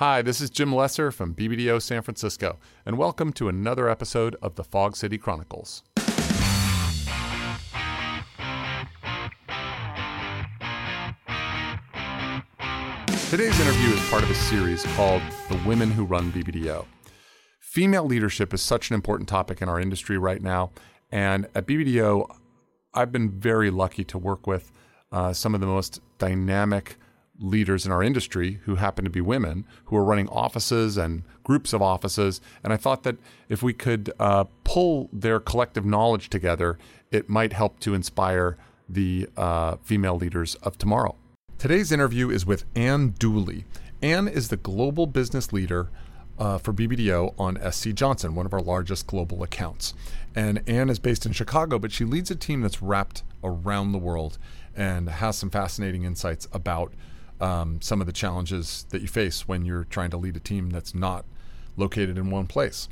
Hi, this is Jim Lesser from BBDO San Francisco, and welcome to another episode of the Fog City Chronicles. Today's interview is part of a series called The Women Who Run BBDO. Female leadership is such an important topic in our industry right now, and at BBDO, I've been very lucky to work with uh, some of the most dynamic leaders in our industry who happen to be women who are running offices and groups of offices. And I thought that if we could uh, pull their collective knowledge together, it might help to inspire the uh, female leaders of tomorrow. Today's interview is with Anne Dooley. Anne is the global business leader uh, for BBDO on SC Johnson, one of our largest global accounts. And Anne is based in Chicago, but she leads a team that's wrapped around the world and has some fascinating insights about um, some of the challenges that you face when you're trying to lead a team that's not located in one place.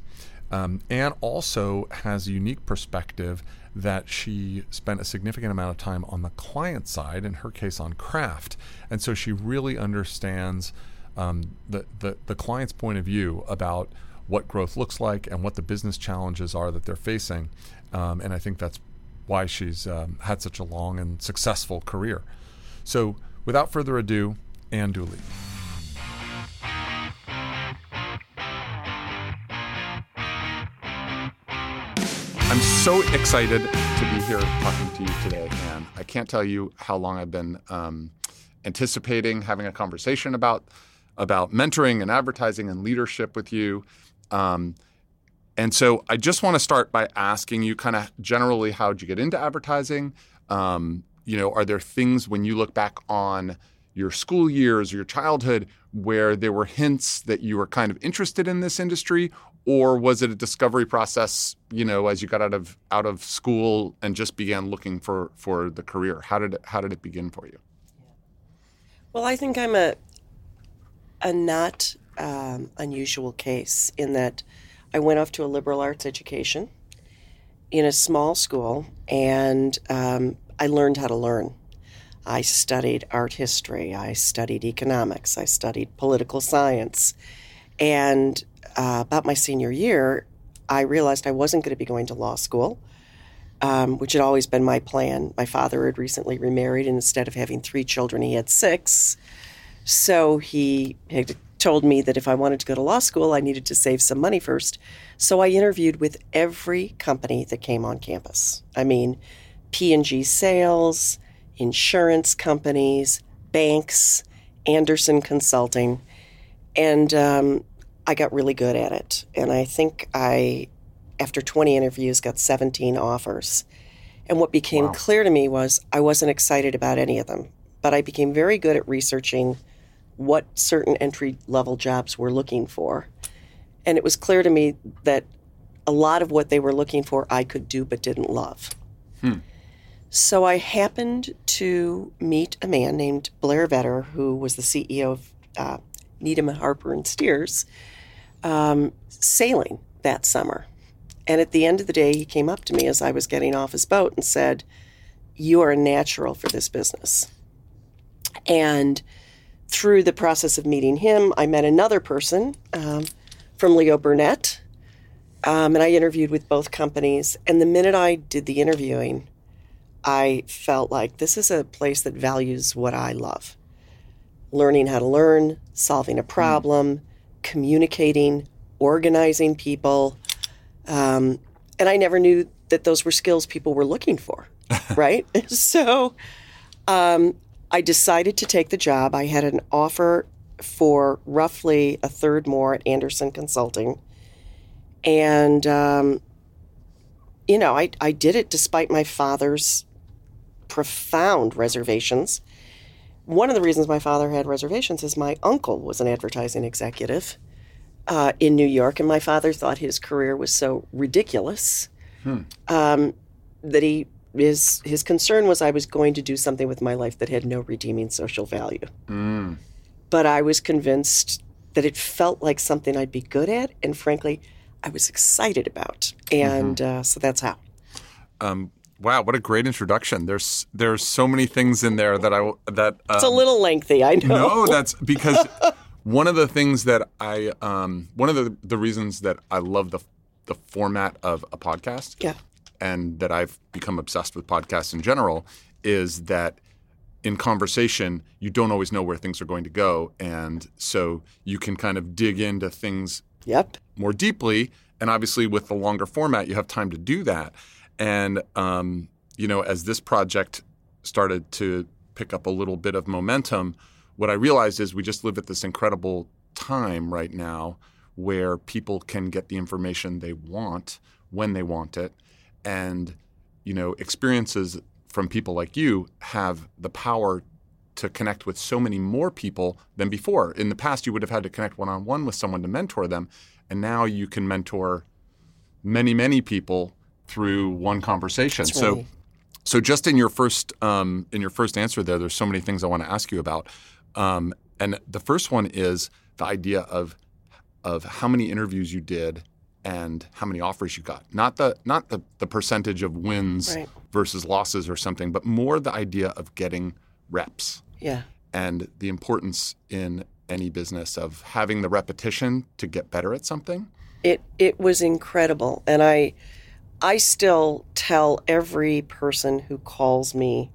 Um, Anne also has a unique perspective that she spent a significant amount of time on the client side, in her case on Kraft. And so she really understands um, the, the, the client's point of view about what growth looks like and what the business challenges are that they're facing. Um, and I think that's why she's um, had such a long and successful career. So without further ado, Anne Dooley. I'm so excited to be here talking to you today, Anne. I can't tell you how long I've been um, anticipating having a conversation about about mentoring and advertising and leadership with you. Um, and so I just want to start by asking you kind of generally how'd you get into advertising? Um, you know, are there things when you look back on your school years or your childhood where there were hints that you were kind of interested in this industry? Or was it a discovery process you know as you got out of out of school and just began looking for for the career? How did it how did it begin for you? Well i think i'm a a not um, unusual case in that i went off to a liberal arts education in a small school and um, i learned how to learn i studied art history i studied economics i studied political science and uh, about my senior year, I realized I wasn't going to be going to law school, um, which had always been my plan. My father had recently remarried, and instead of having three children, he had six. So he had told me that if I wanted to go to law school, I needed to save some money first. So I interviewed with every company that came on campus. I mean, P&G Sales, insurance companies, banks, Andersen Consulting, and um, I got really good at it. And I think I, after 20 interviews, got 17 offers. And what became wow. clear to me was I wasn't excited about any of them, but I became very good at researching what certain entry level jobs were looking for. And it was clear to me that a lot of what they were looking for I could do but didn't love. Hmm. So I happened to meet a man named Blair Vetter, who was the CEO of uh, Needham Harper and Steers, um, sailing that summer. And at the end of the day, he came up to me as I was getting off his boat and said, You are a natural for this business. And through the process of meeting him, I met another person um, from Leo Burnett. Um, and I interviewed with both companies. And the minute I did the interviewing, I felt like this is a place that values what I love learning how to learn, solving a hmm. problem, communicating, organizing people. Um, and I never knew that those were skills people were looking for, right? so um, I decided to take the job. I had an offer for roughly a third more at Andersen Consulting. And, um, you know, I, I did it despite my father's profound reservations one of the reasons my father had reservations is my uncle was an advertising executive uh, in New York, and my father thought his career was so ridiculous hmm. um, that he his his concern was I was going to do something with my life that had no redeeming social value. Mm. But I was convinced that it felt like something I'd be good at, and frankly, I was excited about, and mm-hmm. uh, so that's how. Um, Wow, what a great introduction. There's there's so many things in there that I that um, It's a um, little lengthy, I know. No, that's because One of the things that I, um, one of the, the reasons that I love the the format of a podcast, Yeah. and that I've become obsessed with podcasts in general, is that in conversation you don't always know where things are going to go, and so you can kind of dig into things Yep. more deeply. And obviously, with the longer format, you have time to do that. And um, you know, as this project started to pick up a little bit of momentum, what I realized is we just live at this incredible time right now where people can get the information they want when they want it, and you know, experiences from people like you have the power to connect with so many more people than before. In the past, you would have had to connect one on one with someone to mentor them, and now you can mentor many, many people through one conversation. That's so, so just in your first um, in your first answer there, there's so many things I want to ask you about, um, and the first one is the idea of of how many interviews you did and how many offers you got. Not the not the, the percentage of wins Right. versus losses or something, but more the idea of getting reps Yeah. and the importance in any business of having the repetition to get better at something. It it was incredible, and I I still tell every person who calls me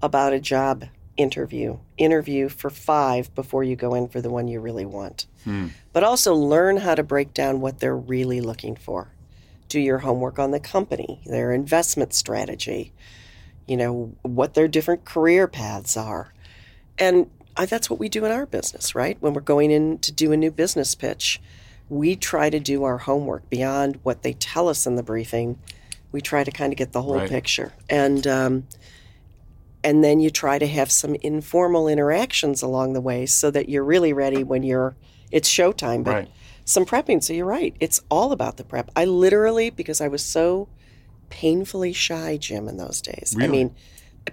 about a job interview interview for five before you go in for the one you really want. Hmm. But also learn how to break down what they're really looking for. Do your homework on the company, their investment strategy, you know, what their different career paths are. And I, that's what we do in our business, right? When we're going in to do a new business pitch, we try to do our homework beyond what they tell us in the briefing. We try to kind of get the whole Right. picture, and um, and then you try to have some informal interactions along the way, so that you're really ready when you're it's showtime. But Right. some prepping. So you're right; it's all about the prep. I literally, because I was so painfully shy, Jim, in those days. I mean,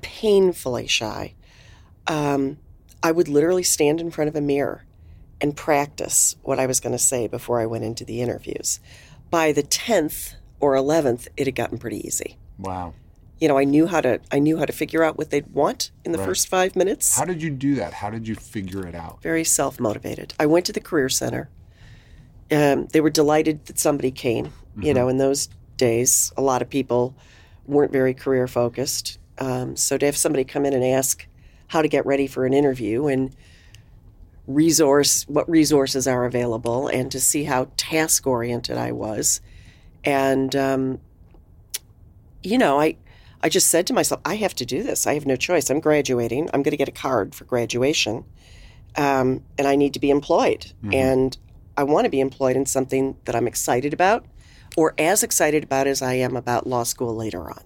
painfully shy. Um, I would literally stand in front of a mirror and practice what I was going to say before I went into the interviews. By the 10th or 11th, it had gotten pretty easy. Wow. You know, I knew how to I knew how to figure out what they'd want in the Right. first 5 minutes. How did you do that? How did you figure it out? Very self-motivated. I went to the career center. Um, they were delighted that somebody came. You know, in those days, a lot of people weren't very career focused. Um, so to have somebody come in and ask how to get ready for an interview and resource what resources are available and to see how task oriented I was. And um, you know, I I just said to myself, I have to do this. I have no choice. I'm graduating. I'm going to get a card for graduation, um, and I need to be employed. And I want to be employed in something that I'm excited about, or as excited about as I am about law school later on.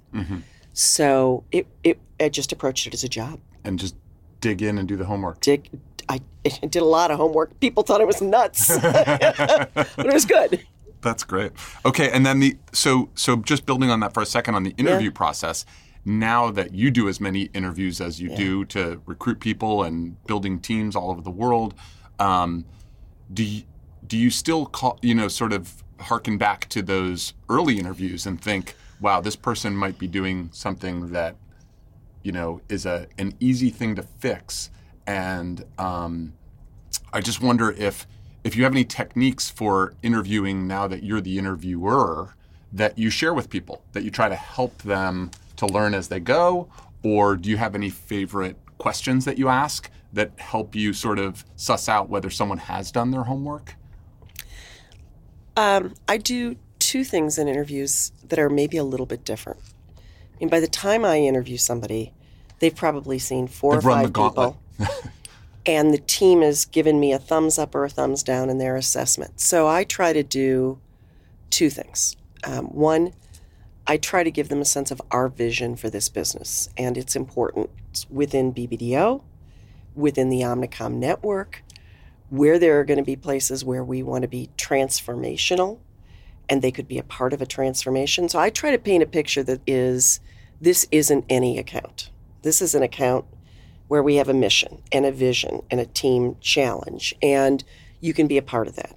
So it, it I just approached it as a job. And just dig in and do the homework. Did I, did a lot of homework. People thought I was nuts, but it was good. That's great. Okay, and then the so so just building on that for a second on the interview process. Now that you do as many interviews as you do to recruit people and building teams all over the world, um, do you, do you still call you know sort of harken back to those early interviews and think, wow, this person might be doing something that you know is a an easy thing to fix, and um, I just wonder if if you have any techniques for interviewing now that you're the interviewer that you share with people that you try to help them to learn as they go or do you have any favorite questions that you ask that help you sort of suss out whether someone has done their homework? Um, I do two things in interviews that are maybe a little bit different. I mean, by the time I interview somebody, they've probably seen 4 They've or five people, and the team has given me a thumbs up or a thumbs down in their assessment. So I try to do two things. Um, one, I try to give them a sense of our vision for this business and its importance within BBDO, within the Omnicom network, where there are going to be places where we want to be transformational and they could be a part of a transformation. So I try to paint a picture that is this isn't any account. This is an account where we have a mission and a vision and a team challenge, and you can be a part of that.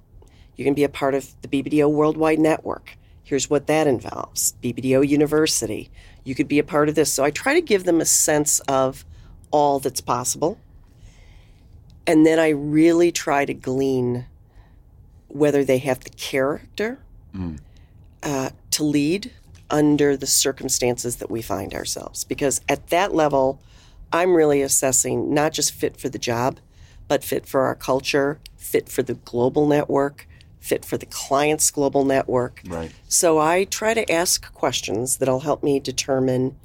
You can be a part of the BBDO Worldwide Network. Here's what that involves BBDO University. You could be a part of this. So I try to give them a sense of all that's possible. And then I really try to glean whether they have the character uh, to lead under the circumstances that we find ourselves. Because at that level, I'm really assessing not just fit for the job, but fit for our culture, fit for the global network, fit for the client's global network. Right. So I try to ask questions that'll help me determine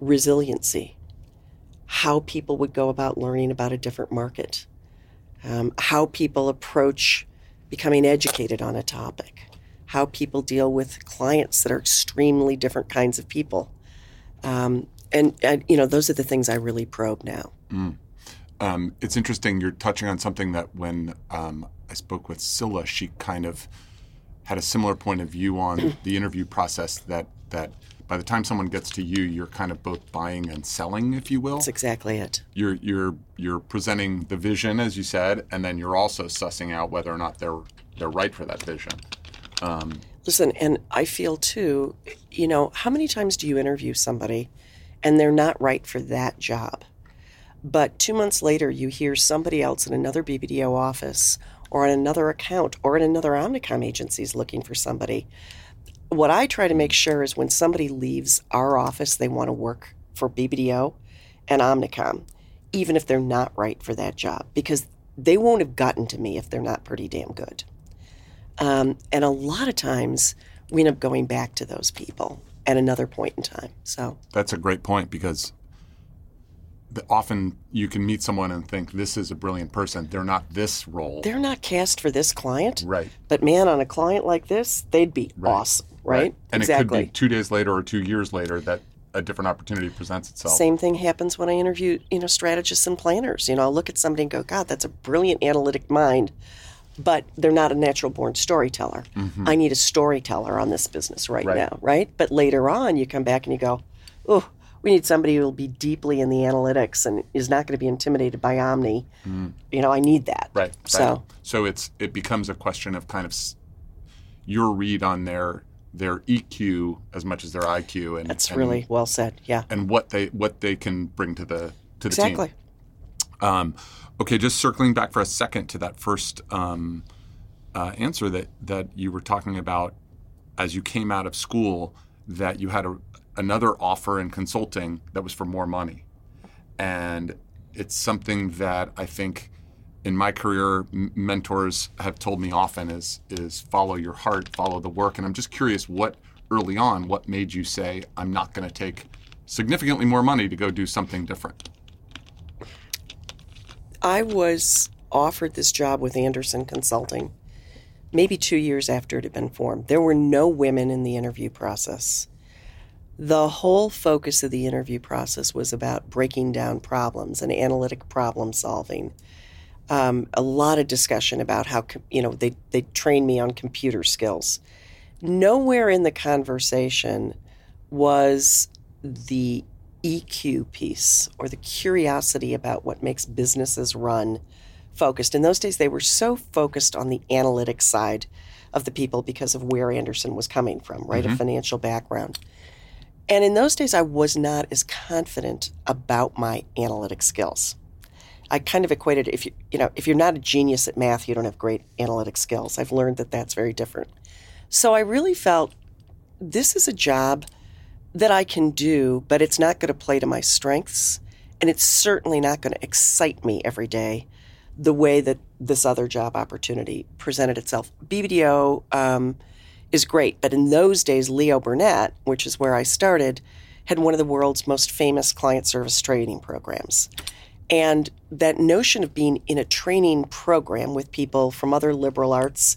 resiliency, how people would go about learning about a different market, um, how people approach becoming educated on a topic, how people deal with clients that are extremely different kinds of people. Um, and, and, you know, those are the things I really probe now. Um, it's interesting. You're touching on something that when um, I spoke with Scylla, she kind of had a similar point of view on the interview process. That that by the time someone gets to you, you're kind of both buying and selling, if you will. That's exactly it. You're you're you're presenting the vision, as you said, and then you're also sussing out whether or not they're they're right for that vision. Listen, and I feel too, you know, how many times do you interview somebody and they're not right for that job? But two months later, you hear somebody else in another BBDO office or on another account or in another Omnicom agency is looking for somebody. What I try to make sure is when somebody leaves our office, they want to work for BBDO and Omnicom, even if they're not right for that job, because they won't have gotten to me if they're not pretty damn good. Um, and a lot of times we end up going back to those people at another point in time. So That's a great point because often you can meet someone and think this is a brilliant person. They're not this role. they're not cast for this client, right. but man, on a client like this, they'd be Right. awesome, right? And exactly. it could be two days later or two years later that a different opportunity presents itself. Same thing happens when I interview, you know, strategists and planners. You know, I'll look at somebody and go, God, that's a brilliant analytic mind, but they're not a natural born storyteller. I need a storyteller on this business right, Mm-hmm. Right. now, right? But later on, you come back and you go, oh, we need somebody who will be deeply in the analytics and is not going to be intimidated by Omni. You know, I need that. Mm. Right. So, right. so it's it becomes a question of kind of your read on their their EQ as much as their IQ, and that's and, really well said. Yeah. and what they what they can bring to the to the Exactly. team. Um, okay, just circling back for a second to that first um, uh, answer that that you were talking about as you came out of school, that you had a, another offer in consulting that was for more money, and it's something that I think in my career m- mentors have told me often is is follow your heart, follow the work, and I'm just curious what early on what made you say I'm not going to take significantly more money to go do something different. I was offered this job with Andersen Consulting maybe two years after it had been formed. There were no women in the interview process. The whole focus of the interview process was about breaking down problems and analytic problem solving. Um, a lot of discussion about how you know they they trained me on computer skills. Nowhere in the conversation was the EQ piece or the curiosity about what makes businesses run focused. In those days, they were so focused on the analytic side of the people because of where Andersen was coming from, right? A mm-hmm. financial background. And in those days, I was not as confident about my analytic skills. I kind of equated if you you know if you're not a genius at math, you don't have great analytic skills. I've learned that that's very different. So I really felt this is a job that I can do, but it's not going to play to my strengths, and it's certainly not going to excite me every day the way that this other job opportunity presented itself. BBDO um, is great, but in those days, Leo Burnett, which is where I started, had one of the world's most famous client service training programs. And that notion of being in a training program with people from other liberal arts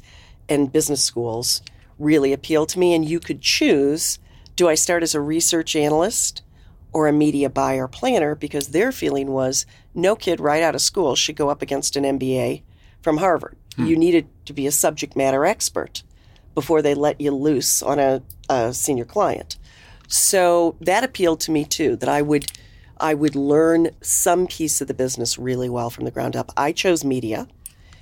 and business schools really appealed to me. And you could choose do I start as a research analyst or a media buyer planner? Because their feeling was no kid right out of school should go up against an MBA from Harvard. You needed to be a subject matter expert before they let you loose on a, a senior client. So that appealed to me too, that I would I would learn some piece of the business really well from the ground up. I chose media,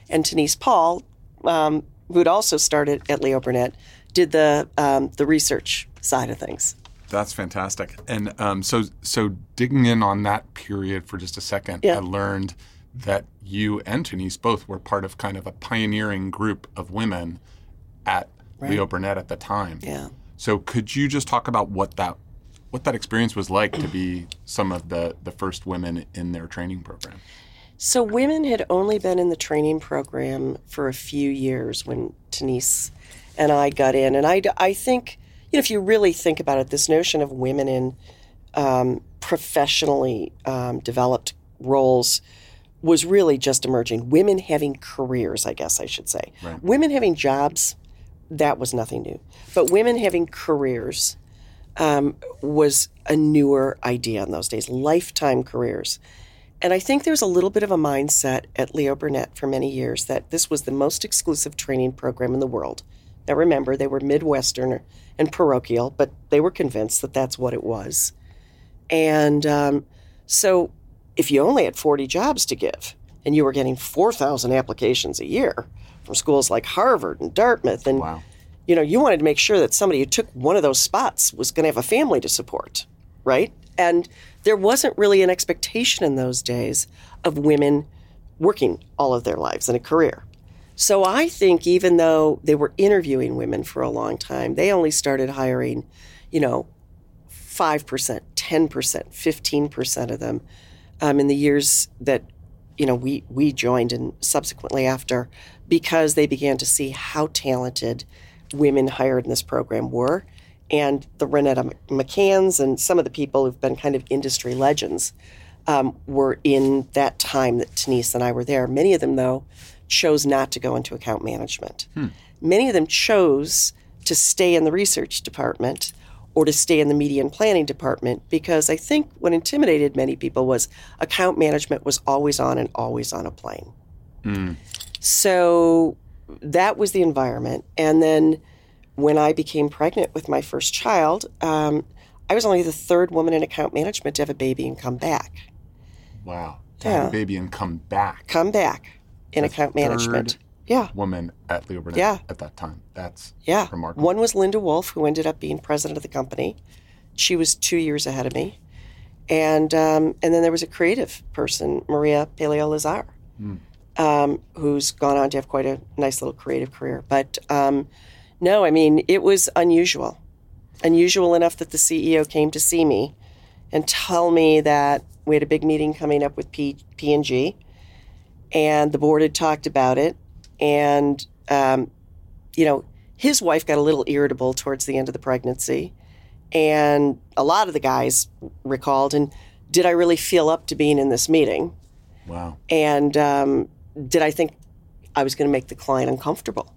and Denise Paul, um, who'd also started at Leo Burnett, did the um, the research side of things. That's fantastic. And um, so, so digging in on that period for just a second, Yeah. I learned that you and Denise both were part of kind of a pioneering group of women at Right. Leo Burnett at the time. Yeah. So could you just talk about what that what that experience was like to be some of the the first women in their training program? So women had only been in the training program for a few years when Denise and I got in, and I, I think you know if you really think about it, this notion of women in um, professionally um, developed roles was really just emerging. Women having careers, I guess I should say. Right. Women having jobs, that was nothing new. But women having careers um, was a newer idea in those days, lifetime careers. And I think there's a little bit of a mindset at Leo Burnett for many years that this was the most exclusive training program in the world. Now, remember, they were Midwestern and parochial, but they were convinced that that's what it was. And um, so, if you only had 40 jobs to give and you were getting 4,000 applications a year from schools like Harvard and Dartmouth, and Wow. you know, you wanted to make sure that somebody who took one of those spots was going to have a family to support, right? And there wasn't really an expectation in those days of women working all of their lives in a career. So I think even though they were interviewing women for a long time, they only started hiring, you know, 5%, 10%, 15% of them um, in the years that you know we we joined and subsequently after because they began to see how talented women hired in this program were and the Renetta McCanns and some of the people who've been kind of industry legends um, were in that time that Denise and I were there. Many of them, though, chose not to go into account management. Many of them chose to stay in the research department or to stay in the media and planning department because I think what intimidated many people was account management was always on and always on a plane. So that was the environment. And then when I became pregnant with my first child, um, I was only the third woman in account management to have a baby and come back. Wow. To have a baby and come back. Come back in account management. Yeah. Woman at Leo Burnett Yeah. at that time. That's Yeah. remarkable. One was Linda Wolf, who ended up being president of the company. She was two years ahead of me. And um, and then there was a creative person, Maria Paleo Lazar, um, who's gone on to have quite a nice little creative career. But um, no, I mean, it was unusual. Unusual enough that the CEO came to see me and tell me that we had a big meeting coming up with P- P&G and the board had talked about it. And, um, you know, his wife got a little irritable towards the end of the pregnancy. And a lot of the guys recalled, and did I really feel up to being in this meeting? wow. And um, did I think I was going to make the client uncomfortable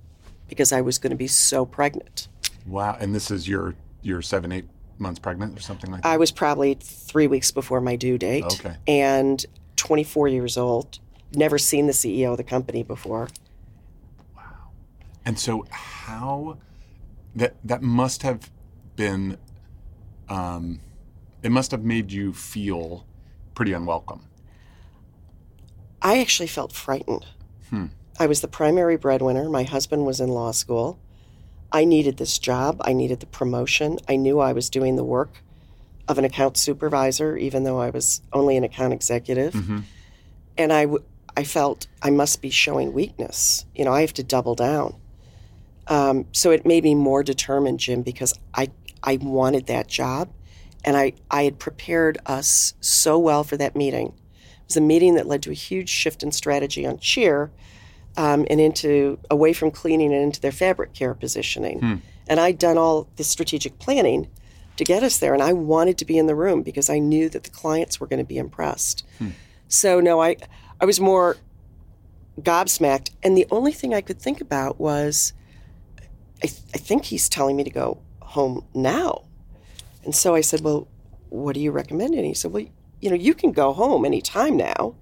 because I was going to be so pregnant? Wow. And this is your your seven, eight months pregnant or something like that? I was probably three weeks before my due date. Okay. And 24 years old, never seen the CEO of the company before. Wow. And so how that that must have been um it must have made you feel pretty unwelcome. I actually felt frightened. I was the primary breadwinner. My husband was in law school. I needed this job. I needed the promotion. I knew I was doing the work of an account supervisor, even though I was only an account executive. And I, w- I felt I must be showing weakness. You know, I have to double down. Um, so it made me more determined, Jim, because I, I wanted that job. And I, I had prepared us so well for that meeting. It was a meeting that led to a huge shift in strategy on Cheer um, and into away from cleaning and into their fabric care positioning. And I'd done all the strategic planning to get us there, and I wanted to be in the room because I knew that the clients were going to be impressed. So no, I I was more gobsmacked, and the only thing I could think about was, I, th- I think he's telling me to go home now, and so I said, well, what do you recommend? And he said, well, you know, you can go home anytime now,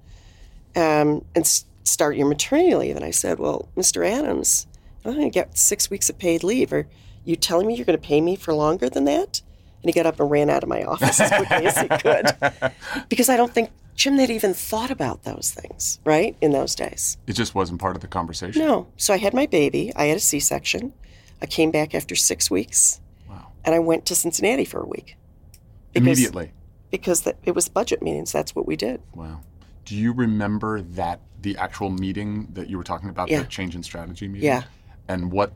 um, and s- start your maternity leave. And I said, well, Mr. Adams, I'm going to get six weeks of paid leave. Are you telling me you're going to pay me for longer than that? And he got up and ran out of my office as quickly as he could. Because I don't think, Jim, they'd even thought about those things, right, in those days. It just wasn't part of the conversation. No. So I had my baby. I had a C section. I came back after six weeks Wow. and I went to Cincinnati for a week. Because- Immediately. Because the, it was budget meetings. That's what we did. Wow. Do you remember that the actual meeting that you were talking about, Yeah. the change in strategy meeting? Yeah. And what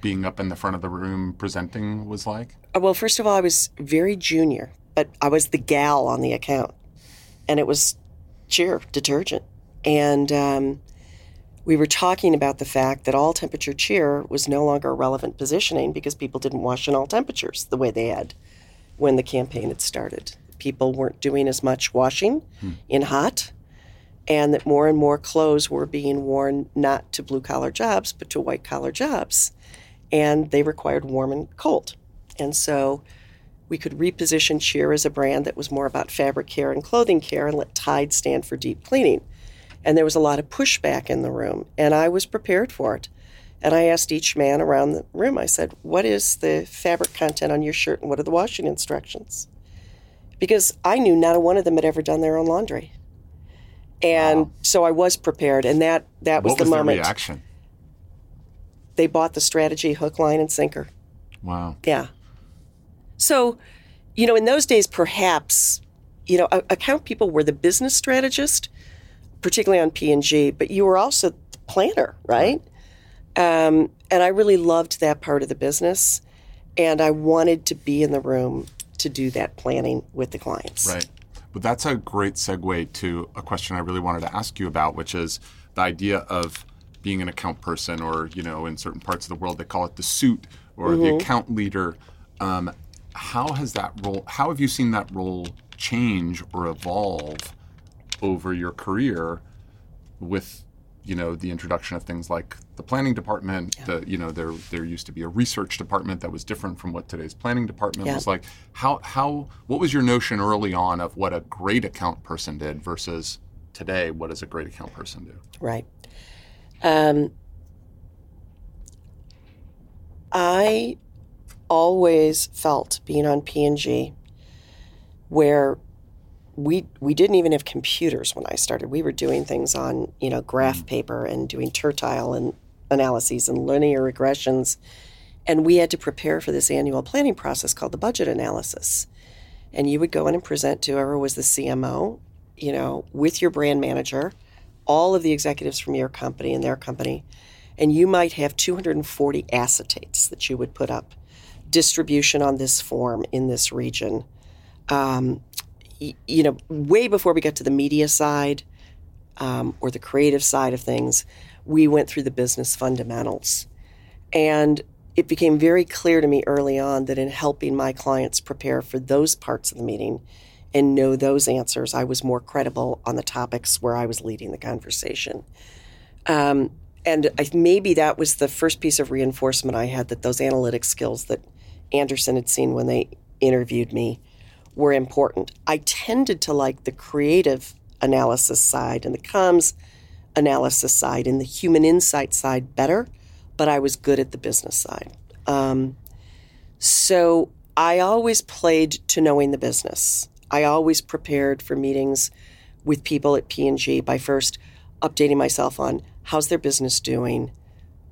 being up in the front of the room presenting was like? Uh, Well, first of all, I was very junior, but I was the gal on the account, and it was Cheer detergent, and um, we were talking about the fact that all temperature Cheer was no longer relevant positioning because people didn't wash in all temperatures the way they had when the campaign had started. People weren't doing as much washing in hot, and that more and more clothes were being worn not to blue collar jobs but to white collar jobs, and they required warm and cold. And so we could reposition Cheer as a brand that was more about fabric care and clothing care and let Tide stand for deep cleaning. And there was a lot of pushback in the room, and I was prepared for it. And I asked each man around the room, I said, What is the fabric content on your shirt and what are the washing instructions? Because I knew not a one of them had ever done their own laundry. And so I was prepared, and that, that was the moment. what the was their moment. reaction? They bought the strategy hook, line, and sinker. Wow. Yeah. So, you know, in those days, perhaps, you know, account people were the business strategist, particularly on P and G, but you were also the planner, right? Um, and I really loved that part of the business, and I wanted to be in the room to do that planning with the clients. Right. But that's a great segue to a question I really wanted to ask you about, which is the idea of being an account person, or you know, in certain parts of the world they call it the suit or the account leader. Um, how has that role? How have you seen that role change or evolve over your career with you know the introduction of things like the planning department the you know there there used to be a research department that was different from what today's planning department Yeah. was like how how what was your notion early on of what a great account person did versus today what does a great account person do Right. Um, I always felt being on P&G where we we didn't even have computers when I started. We were doing things on, you know, graph mm. paper and doing tertile and analyses and linear regressions. And we had to prepare for this annual planning process called the budget analysis. And you would go in and present to whoever was the CMO, you know, with your brand manager, all of the executives from your company and their company, and you might have 240 acetates that you would put up, distribution on this form in this region. Um, y- you know, way before we got to the media side um, or the creative side of things, we went through the business fundamentals. And it became very clear to me early on that in helping my clients prepare for those parts of the meeting and know those answers, I was more credible on the topics where I was leading the conversation. Um, and I, maybe that was the first piece of reinforcement I had that those analytic skills that Andersen had seen when they interviewed me were important. I tended to like the creative analysis side and the comms analysis side and the human insight side better, but I was good at the business side. Um, so I always played to knowing the business. I always prepared for meetings with people at P&G by first updating myself on how's their business doing,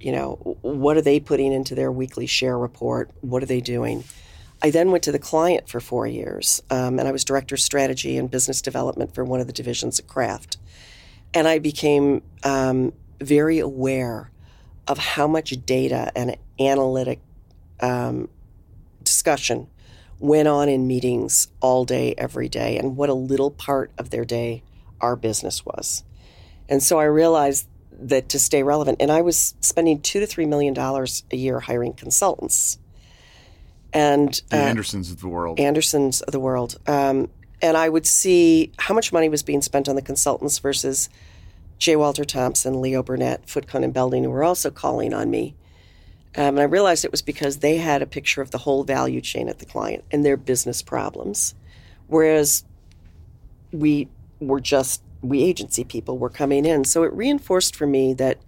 you know, what are they putting into their weekly share report, what are they doing. I then went to the client for four years, um, and I was director of strategy and business development for one of the divisions at Kraft. And I became um, very aware of how much data and analytic um, discussion went on in meetings all day, every day, and what a little part of their day our business was. And so I realized that to stay relevant, and I was spending two to three million dollars a year hiring consultants. And the uh, andersens of the world Andersens of the world. Um, and I would see how much money was being spent on the consultants versus J. Walter Thompson, Leo Burnett, Foote Cone and Belding, who were also calling on me. Um, and I realized it was because they had a picture of the whole value chain at the client and their business problems. Whereas we were just, we agency people were coming in. So it reinforced for me that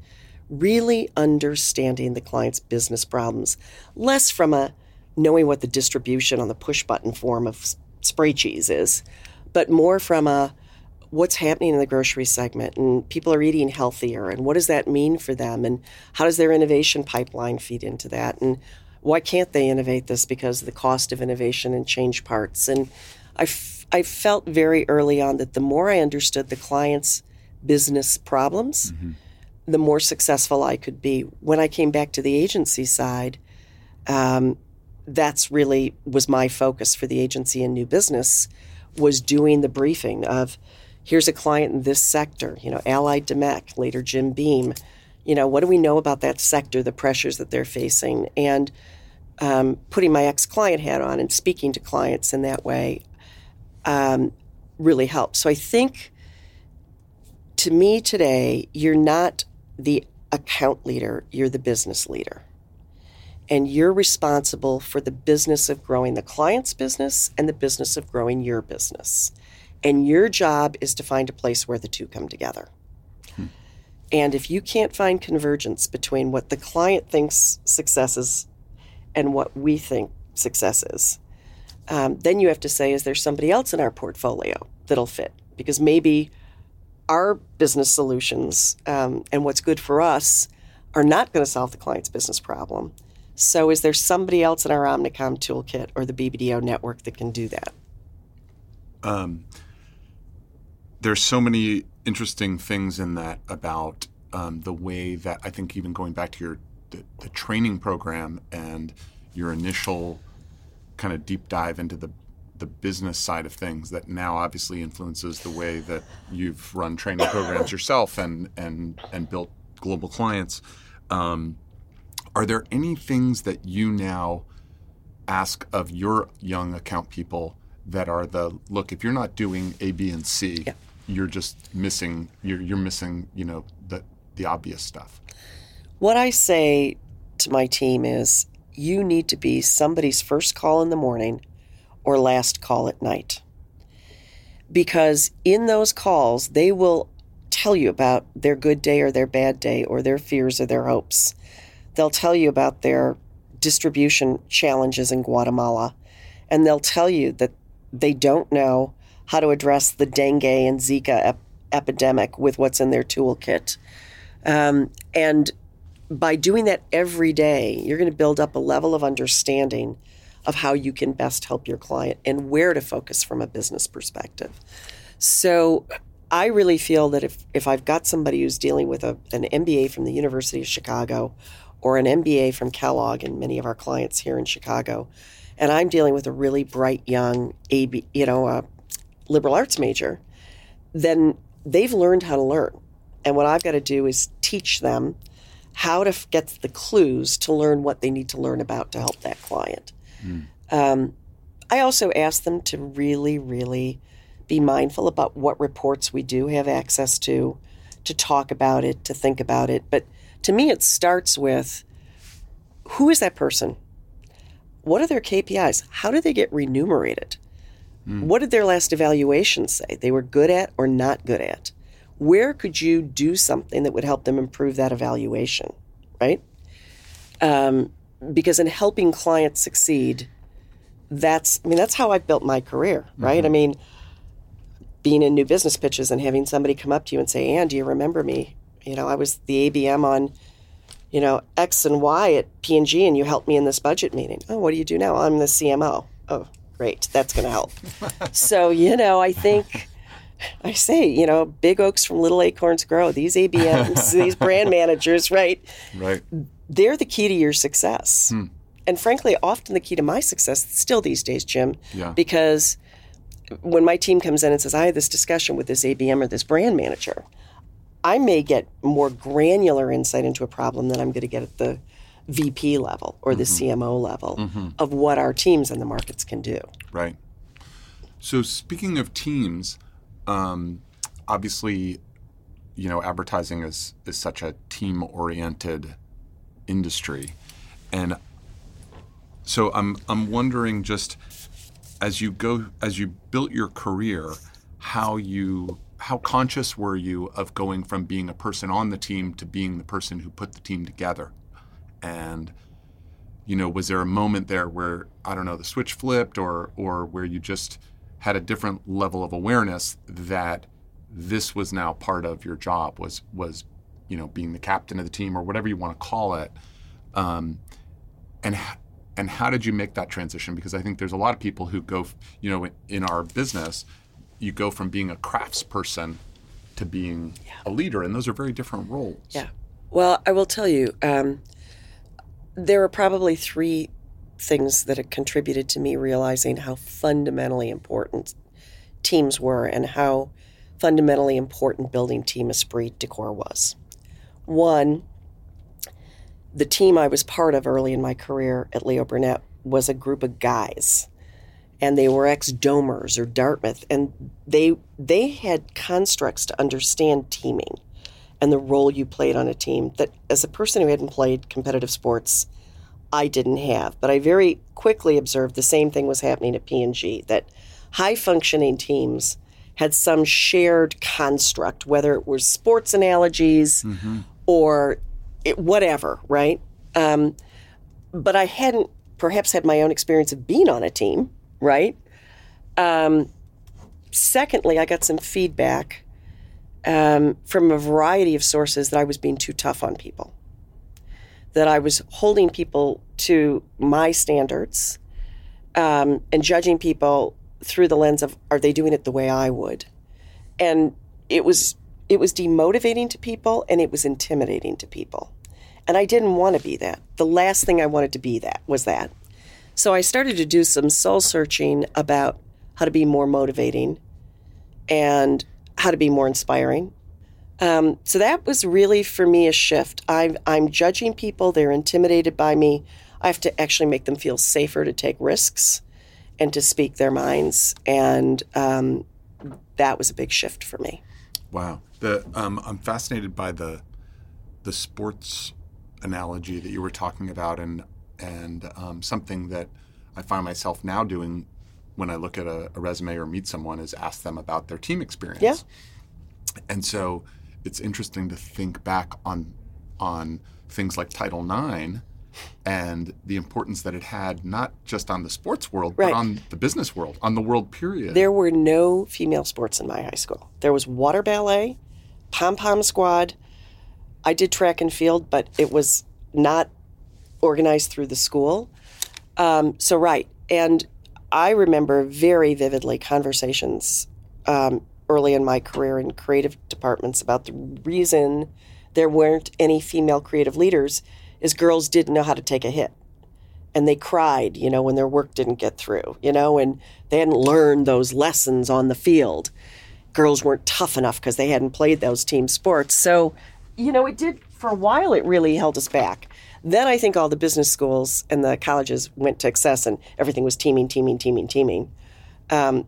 really understanding the client's business problems, less from a knowing what the distribution on the push button form of spray cheese is, but more from a what's happening in the grocery segment and people are eating healthier and what does that mean for them and how does their innovation pipeline feed into that and why can't they innovate this because of the cost of innovation and change parts and I, I felt very early on that the more I understood the client's business problems, mm-hmm. the more successful I could be. When I came back to the agency side, um, that's really was my focus for the agency and new business was doing the briefing of here's a client in this sector, you know, Allied Domecq, later Jim Beam. You know, what do we know about that sector, the pressures that they're facing, and um, putting my ex-client hat on and speaking to clients in that way um, really helps. So I think, to me today, you're not the account leader; you're the business leader and you're responsible for the business of growing the client's business and the business of growing your business. And your job is to find a place where the two come together. Hmm. And if you can't find convergence between what the client thinks success is and what we think success is, um, then you have to say, is there somebody else in our portfolio that'll fit? Because maybe our business solutions um, and what's good for us are not going to solve the client's business problem. So, is there somebody else in our Omnicom toolkit or the BBDO network that can do that? Um, there's so many interesting things in that about um, the way that I think even going back to your the, the training program and your initial kind of deep dive into the the business side of things that now obviously influences the way that you've run training programs yourself and and and built global clients. Um, are there any things that you now ask of your young account people that are the look? If you're not doing A, B, and C, yeah. you're just missing. You're, you're missing. You know the the obvious stuff. What I say to my team is, you need to be somebody's first call in the morning or last call at night. Because in those calls, they will tell you about their good day or their bad day or their fears or their hopes. They'll tell you about their distribution challenges in Guatemala, and they'll tell you that they don't know how to address the dengue and Zika ep- epidemic with what's in their toolkit. Um, and by doing that every day, you're going to build up a level of understanding of how you can best help your client and where to focus from a business perspective. So I really feel that if, if I've got somebody who's dealing with a, an MBA from the University of Chicago or an MBA from Kellogg and many of our clients here in Chicago, and I'm dealing with a really bright young AB, you know, a liberal arts major, then they've learned how to learn. And what I've got to do is teach them how to f- get the clues to learn what they need to learn about to help that client. Mm. Um, I also ask them to really, really be mindful about what reports we do have access to, to talk about it, to think about it. But to me, it starts with who is that person? What are their KPIs? How do they get remunerated? Mm. What did their last evaluation say they were good at or not good at? Where could you do something that would help them improve that evaluation, right? Um, because in helping clients succeed, that's I mean that's how I built my career, right? Mm-hmm. I mean, being in new business pitches and having somebody come up to you and say, "Anne, do you remember me?" You know, I was the ABM on, you know, X and Y at P&G, and you helped me in this budget meeting. Oh, what do you do now? I'm the CMO. Oh, great. That's going to help. so, you know, I think. I say, you know, big oaks from little acorns grow. These ABMs, these brand managers, right? Right. They're the key to your success. Hmm. And frankly, often the key to my success still these days, Jim. Yeah. Because when my team comes in and says, I had this discussion with this ABM or this brand manager, I may get more granular insight into a problem than I'm going to get at the VP level or the mm-hmm. CMO level mm-hmm. of what our teams and the markets can do. Right. So speaking of teams, um, obviously, you know, advertising is is such a team oriented industry, and so I'm I'm wondering just as you go as you built your career, how you how conscious were you of going from being a person on the team to being the person who put the team together? And you know, was there a moment there where I don't know the switch flipped, or or where you just had a different level of awareness that this was now part of your job was was you know being the captain of the team or whatever you want to call it, um, and and how did you make that transition? Because I think there's a lot of people who go, you know, in our business, you go from being a craftsperson to being yeah. a leader, and those are very different roles. Yeah. Well, I will tell you, um, there are probably three things that have contributed to me realizing how fundamentally important teams were and how fundamentally important building team esprit de corps was. One, the team I was part of early in my career at Leo Burnett was a group of guys and they were ex-domers or Dartmouth and they they had constructs to understand teaming and the role you played on a team that as a person who hadn't played competitive sports I didn't have but I very quickly observed the same thing was happening at P&G that high functioning teams had some shared construct whether it was sports analogies mm-hmm. or it, whatever, right? Um, but I hadn't perhaps had my own experience of being on a team, right? Um, secondly, I got some feedback um, from a variety of sources that I was being too tough on people, that I was holding people to my standards um, and judging people through the lens of are they doing it the way I would, and it was it was demotivating to people and it was intimidating to people. And I didn't want to be that. The last thing I wanted to be that was that. So I started to do some soul searching about how to be more motivating and how to be more inspiring. Um, so that was really for me a shift. I'm, I'm judging people, they're intimidated by me. I have to actually make them feel safer to take risks and to speak their minds. And um, that was a big shift for me. Wow. The, um, I'm fascinated by the, the sports analogy that you were talking about, and and um, something that I find myself now doing when I look at a, a, resume or meet someone is ask them about their team experience. Yeah. And so it's interesting to think back on on things like Title IX and the importance that it had not just on the sports world right. but on the business world, on the world period. There were no female sports in my high school. There was water ballet, pom pom squad, I did track and field, but it was not organized through the school. Um, so, right. And I remember very vividly conversations um, early in my career in creative departments about the reason there weren't any female creative leaders is girls didn't know how to take a hit. And they cried, you know, when their work didn't get through, you know, and they hadn't learned those lessons on the field. Girls weren't tough enough because they hadn't played those team sports. So you know, it did for a while, it really held us back. Then I think all the business schools and the colleges went to excess and everything was teaming, teaming, teaming, teaming. Um,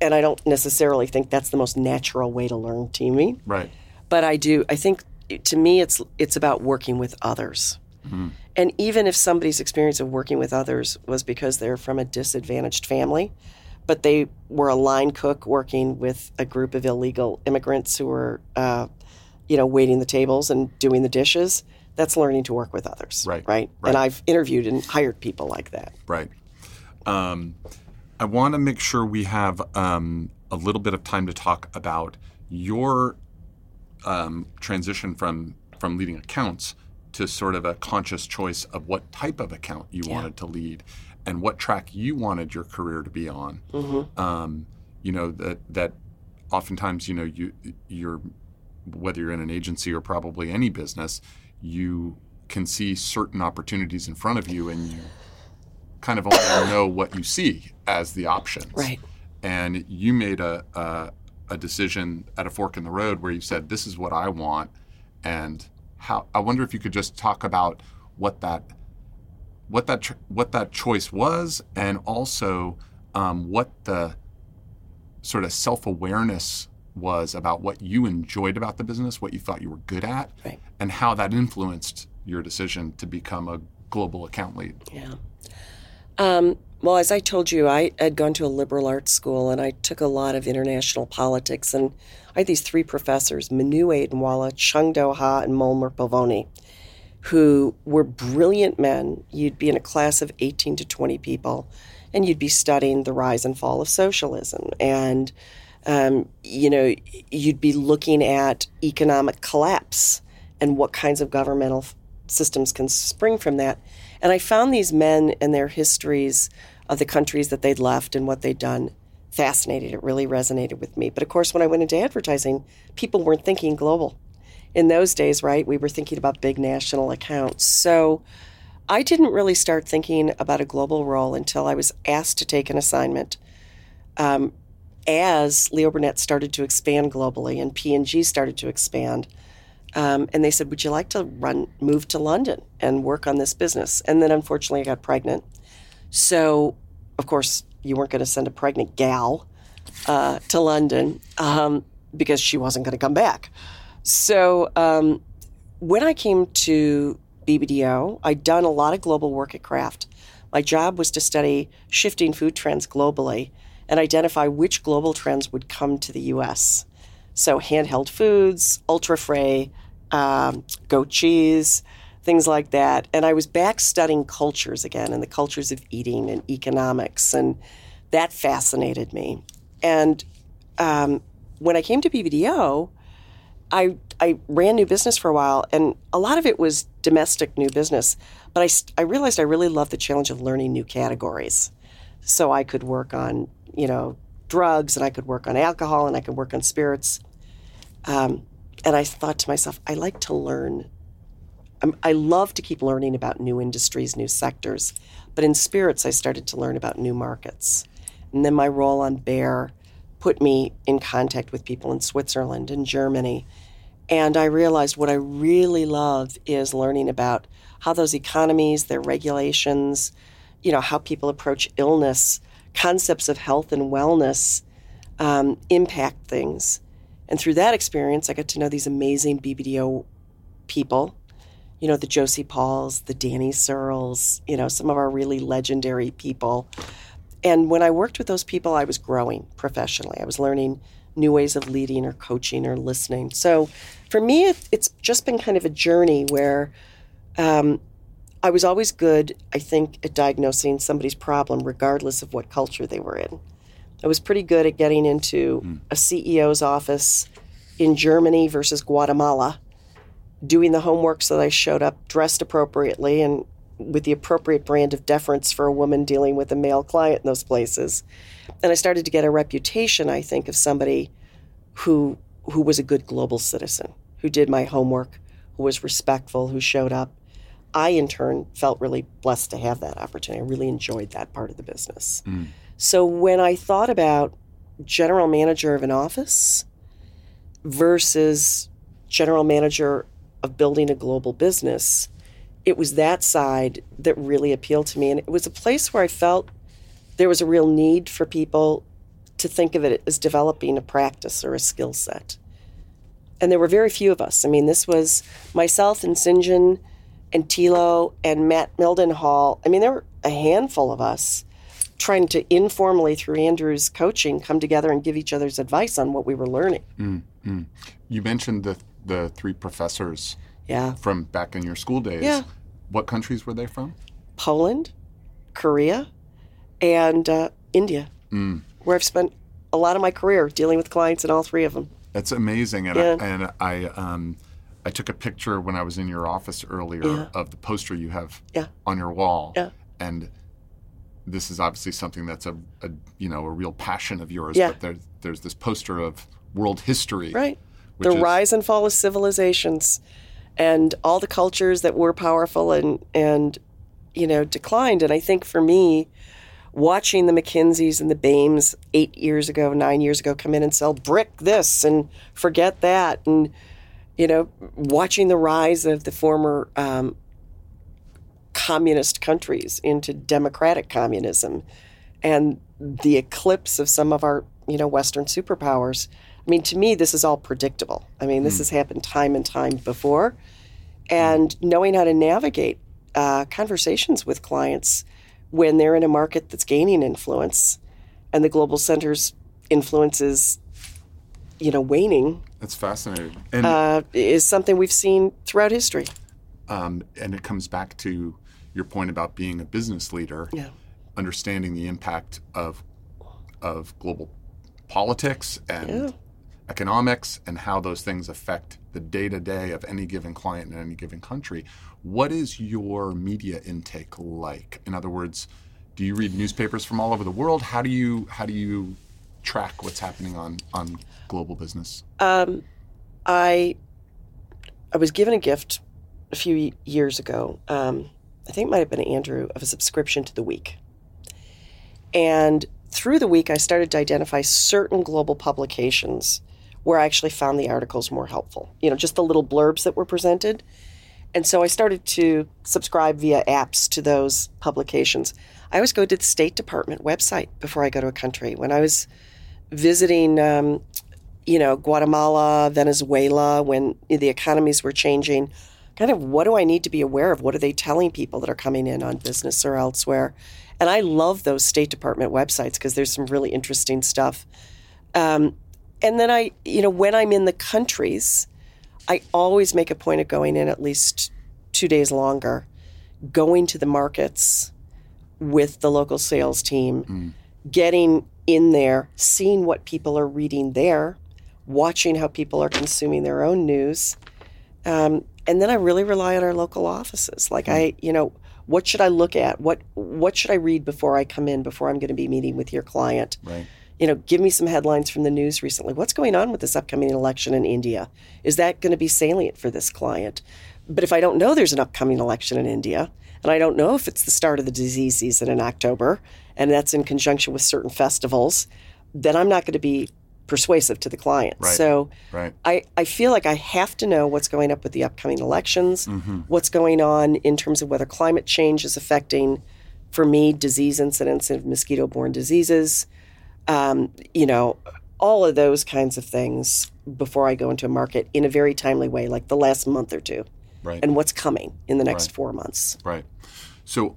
and I don't necessarily think that's the most natural way to learn teaming. Right. But I do, I think to me, it's, it's about working with others. Mm-hmm. And even if somebody's experience of working with others was because they're from a disadvantaged family, but they were a line cook working with a group of illegal immigrants who were uh, you know, waiting the tables and doing the dishes. That's learning to work with others. Right. Right. right. And I've interviewed and hired people like that. Right. Um, I want to make sure we have um, a little bit of time to talk about your um, transition from from leading accounts to sort of a conscious choice of what type of account you yeah. wanted to lead and what track you wanted your career to be on. Mm-hmm. Um, you know that that oftentimes you know you you're whether you're in an agency or probably any business, you can see certain opportunities in front of you and you kind of only know what you see as the options. Right. And you made a, a, a decision at a fork in the road where you said, "This is what I want," and how. I wonder if you could just talk about what that what that what that choice was, and also um, what the sort of self awareness was about what you enjoyed about the business, what you thought you were good at, right. and how that influenced your decision to become a global account lead. Yeah. Um, well, as I told you, I had gone to a liberal arts school and I took a lot of international politics. And I had these three professors, Manu Aidinwala, Chung Do Ha, and Molnar Pavoni, who were brilliant men. You'd be in a class of 18 to 20 people, and you'd be studying the rise and fall of socialism and um, you know, you'd be looking at economic collapse and what kinds of governmental systems can spring from that. And I found these men and their histories of the countries that they'd left and what they'd done fascinating. It really resonated with me. But of course, when I went into advertising, people weren't thinking global. In those days, right, we were thinking about big national accounts. So I didn't really start thinking about a global role until I was asked to take an assignment. Um, as Leo Burnett started to expand globally and P&G started to expand, um, and they said, "Would you like to run, move to London and work on this business?" And then, unfortunately, I got pregnant. So, of course, you weren't going to send a pregnant gal uh, to London um, because she wasn't going to come back. So, um, when I came to BBDO, I'd done a lot of global work at Kraft. My job was to study shifting food trends globally and identify which global trends would come to the U.S. So, handheld foods, ultra fray, um, goat cheese, things like that. And I was back studying cultures again and the cultures of eating and economics, and that fascinated me. And um, when I came to BBDO, I I ran new business for a while, and a lot of it was domestic new business. But I, I realized I really loved the challenge of learning new categories. So I could work on, you know, drugs, and I could work on alcohol, and I could work on spirits. Um, and I thought to myself, I like to learn. I'm, I love to keep learning about new industries, new sectors. But in spirits, I started to learn about new markets. And then my role on Bayer put me in contact with people in Switzerland and Germany. And I realized what I really love is learning about how those economies, their regulations, you know, how people approach illness, concepts of health and wellness um, impact things. And through that experience, I got to know these amazing BBDO people. You know, the Josie Pauls, the Danny Searles, you know, some of our really legendary people. And when I worked with those people, I was growing professionally. I was learning new ways of leading or coaching or listening. So for me, it, it's just been kind of a journey where um, I was always good, I think, at diagnosing somebody's problem, regardless of what culture they were in. I was pretty good at getting into mm. a CEO's office in Germany versus Guatemala, doing the homework so that I showed up dressed appropriately and with the appropriate brand of deference for a woman dealing with a male client in those places. And I started to get a reputation, I think, of somebody who who was a good global citizen, who did my homework, who was respectful, who showed up. I in turn felt really blessed to have that opportunity. I really enjoyed that part of the business. Mm. So when I thought about general manager of an office versus general manager of building a global business, it was that side that really appealed to me. And it was a place where I felt there was a real need for people to think of it as developing a practice or a skill set. And there were very few of us. I mean, this was myself and Sinjin and Tilo and Matt Mildenhall. I mean, there were a handful of us trying to informally, through Andrew's coaching, come together and give each other's advice on what we were learning. Mm-hmm. You mentioned the the three professors. Yeah. From back in your school days. Yeah. What countries were they from? Poland, Korea, and uh, India, mm. where I've spent a lot of my career dealing with clients in all three of them. That's amazing, and yeah. I, and I um, I took a picture when I was in your office earlier yeah. of the poster you have yeah. on your wall, yeah. and this is obviously something that's a, a you know a real passion of yours. Yeah. But there, there's this poster of world history, right? The is, rise and fall of civilizations, and all the cultures that were powerful and and you know declined. And I think for me, watching the McKinseys and the Bains eight years ago, nine years ago, come in and sell brick this and forget that, and you know, watching the rise of the former um, communist countries into democratic communism. And the eclipse of some of our you know western superpowers i mean to me this is all predictable. I mean this mm. has happened time and time before. And mm. knowing how to navigate uh, conversations with clients when they're in a market that's gaining influence and the global center's influence is you know waning that's fascinating. And uh, is something we've seen throughout history. Um, and it comes back to your point about being a business leader, yeah. understanding the impact of of global politics and yeah. economics and how those things affect the day to day of any given client in any given country. What is your media intake like? In other words, do you read newspapers from all over the world? How do you how do you track what's happening on on global business? Um, I I was given a gift a few years ago. Um, I think it might have been Andrew of a subscription to the Week, and through the week, I started to identify certain global publications where I actually found the articles more helpful. You know, just the little blurbs that were presented. And so I started to subscribe via apps to those publications. I always go to the State Department website before I go to a country. When I was visiting, um, you know, Guatemala, Venezuela, when the economies were changing, kind of what do I need to be aware of? What are they telling people that are coming in on business or elsewhere? And I love those State Department websites because there's some really interesting stuff. Um, and then I, you know, when I'm in the countries, I always make a point of going in at least two days longer, going to the markets with the local sales team, mm. getting in there, seeing what people are reading there, watching how people are consuming their own news. Um, and then I really rely on our local offices. Like. I, mm-hmm. you know, what should I look at? What what should I read before I come in? Before I'm going to be meeting with your client? Right. You know, give me some headlines from the news recently. What's going on with this upcoming election in India? Is that going to be salient for this client? But if I don't know there's an upcoming election in India, and I don't know if it's the start of the disease season in October, and that's in conjunction with certain festivals, then I'm not going to be persuasive to the client. Right. So right. I, I feel like I have to know what's going up with the upcoming elections, mm-hmm. what's going on in terms of whether climate change is affecting, for me, disease incidence of mosquito borne diseases, um, you know, all of those kinds of things before I go into a market in a very timely way, like the last month or two. Right. And what's coming in the next right. four months. Right. So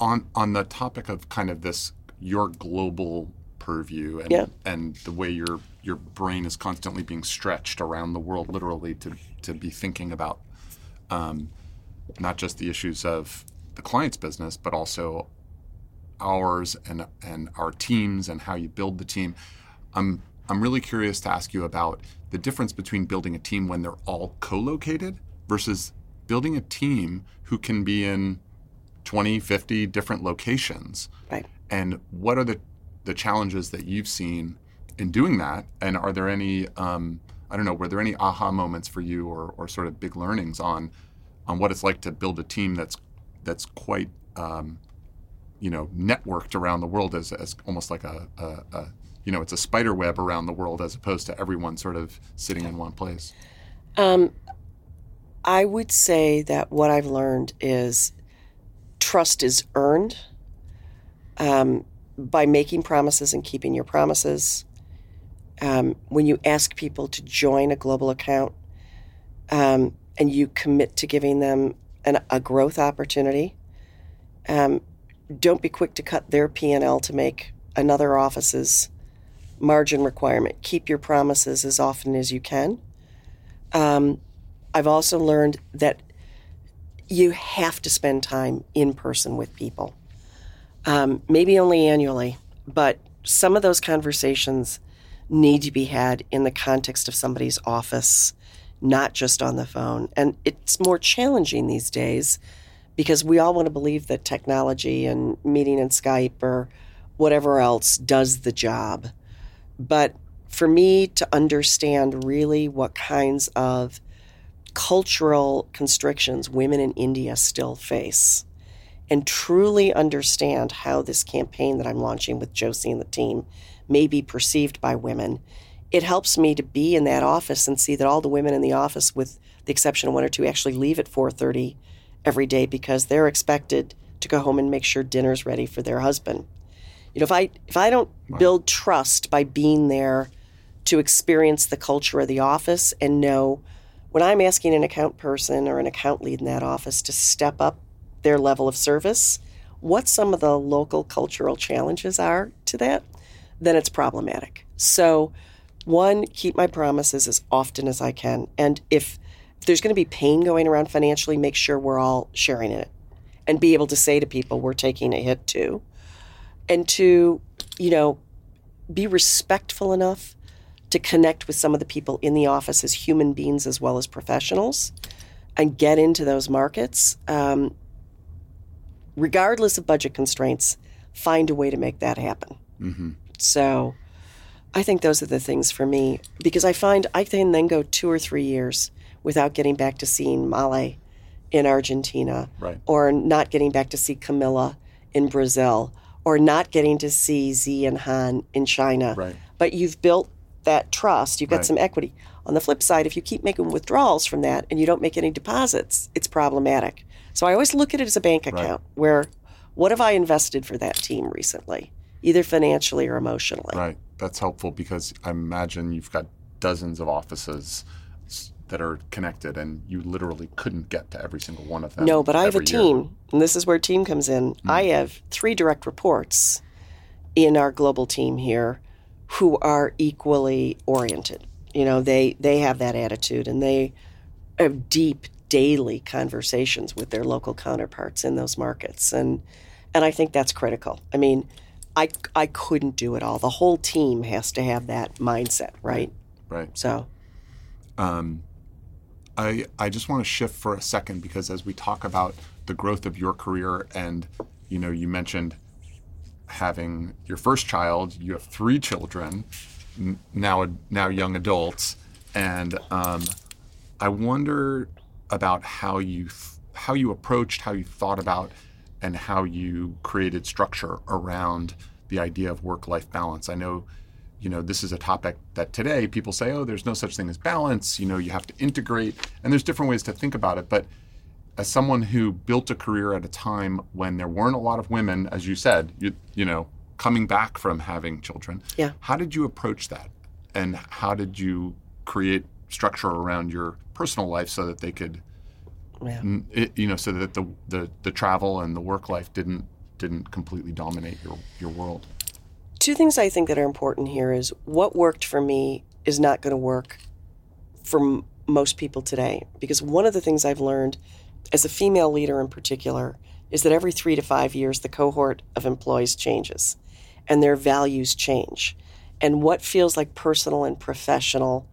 on on the topic of kind of this your global purview and yeah. and the way your your brain is constantly being stretched around the world, literally to to be thinking about um, not just the issues of the client's business, but also ours and and our teams and how you build the team. I'm I'm really curious to ask you about the difference between building a team when they're all co-located versus building a team who can be in 20, 50 different locations. Right. And what are the the challenges that you've seen in doing that? And are there any, um, I don't know, were there any aha moments for you or, or sort of big learnings on on what it's like to build a team that's that's quite um, you know networked around the world as, as almost like a, a, a, you know it's a spider web around the world as opposed to everyone sort of sitting in one place. Um, I would say that what I've learned is trust is earned. Um, by making promises and keeping your promises. Um, when you ask people to join a global account um, and you commit to giving them an, a growth opportunity, um, don't be quick to cut their P&L to make another office's margin requirement. Keep your promises as often as you can. Um, I've also learned that you have to spend time in person with people um, maybe only annually, but some of those conversations need to be had in the context of somebody's office, not just on the phone. And it's more challenging these days because we all want to believe that technology and meeting in Skype or whatever else does the job. But for me to understand really what kinds of cultural constrictions women in India still face and truly understand how this campaign that I'm launching with Josie and the team may be perceived by women, it helps me to be in that office and see that all the women in the office, with the exception of one or two, actually leave at 4:30 every day because they're expected to go home and make sure dinner's ready for their husband. You know, if I if I don't build trust by being there to experience the culture of the office and know when I'm asking an account person or an account lead in that office to step up their level of service, what some of the local cultural challenges are to that, then it's problematic. So, one, keep my promises as often as I can. And if, there's going to be pain going around financially, make sure we're all sharing in it and be able to say to people, we're taking a hit too. And to, you know, be respectful enough to connect with some of the people in the office as human beings as well as professionals and get into those markets. Um, regardless of budget constraints, find a way to make that happen. Mm-hmm. So I think those are the things for me because I find I can then go two or three years without getting back to seeing Male in Argentina Right. or not getting back to see Camilla in Brazil or not getting to see Z and Han in China. Right. But you've built that trust, you've got Right. some equity. On the flip side, if you keep making withdrawals from that and you don't make any deposits, it's problematic. So I always look at it as a bank account where what have I invested for that team recently, either financially or emotionally? Right. That's helpful because I imagine you've got dozens of offices that are connected and you literally couldn't get to every single one of them. No, but I have a every year. team, and this is where team comes in. Hmm. I have three direct reports in our global team here who are equally oriented. You know, they they have that attitude and they have deep daily conversations with their local counterparts in those markets. And and I think that's critical. I mean, I I couldn't do it all. The whole team has to have that mindset, right? Right. So, um, I, I just want to shift for a second because as we talk about the growth of your career and you know you mentioned having your first child you have three children now now young adults and um, I wonder about how you th- how you approached how you thought about and how you created structure around the idea of work life balance I know you know this is a topic that today people say oh there's no such thing as balance you know you have to integrate and there's different ways to think about it but as someone who built a career at a time when there weren't a lot of women as you said you you know coming back from having children Yeah. how did you approach that and how did you create structure around your personal life so that they could yeah. it, you know so that the, the the travel and the work life didn't didn't completely dominate your your world two things I think that are important here is what worked for me is not going to work for m- most people today. Because one of the things I've learned as a female leader in particular is that every three to five years, the cohort of employees changes and their values change. And what feels like personal and professional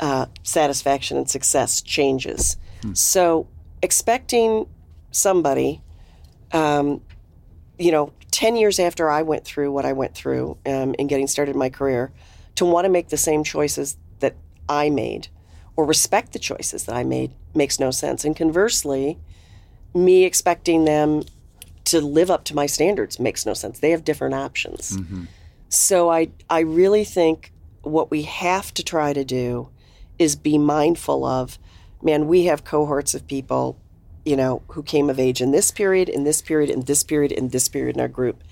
uh, satisfaction and success changes. So expecting somebody um, you know, 10 years after I went through what I went through um, in getting started in my career, to want to make the same choices that I made or respect the choices that I made makes no sense. And conversely, me expecting them to live up to my standards makes no sense. They have different options. So I, I really think what we have to try to do is be mindful of, man, we have cohorts of people you know, who came of age in this period, in this period, in this period, in this period in our group.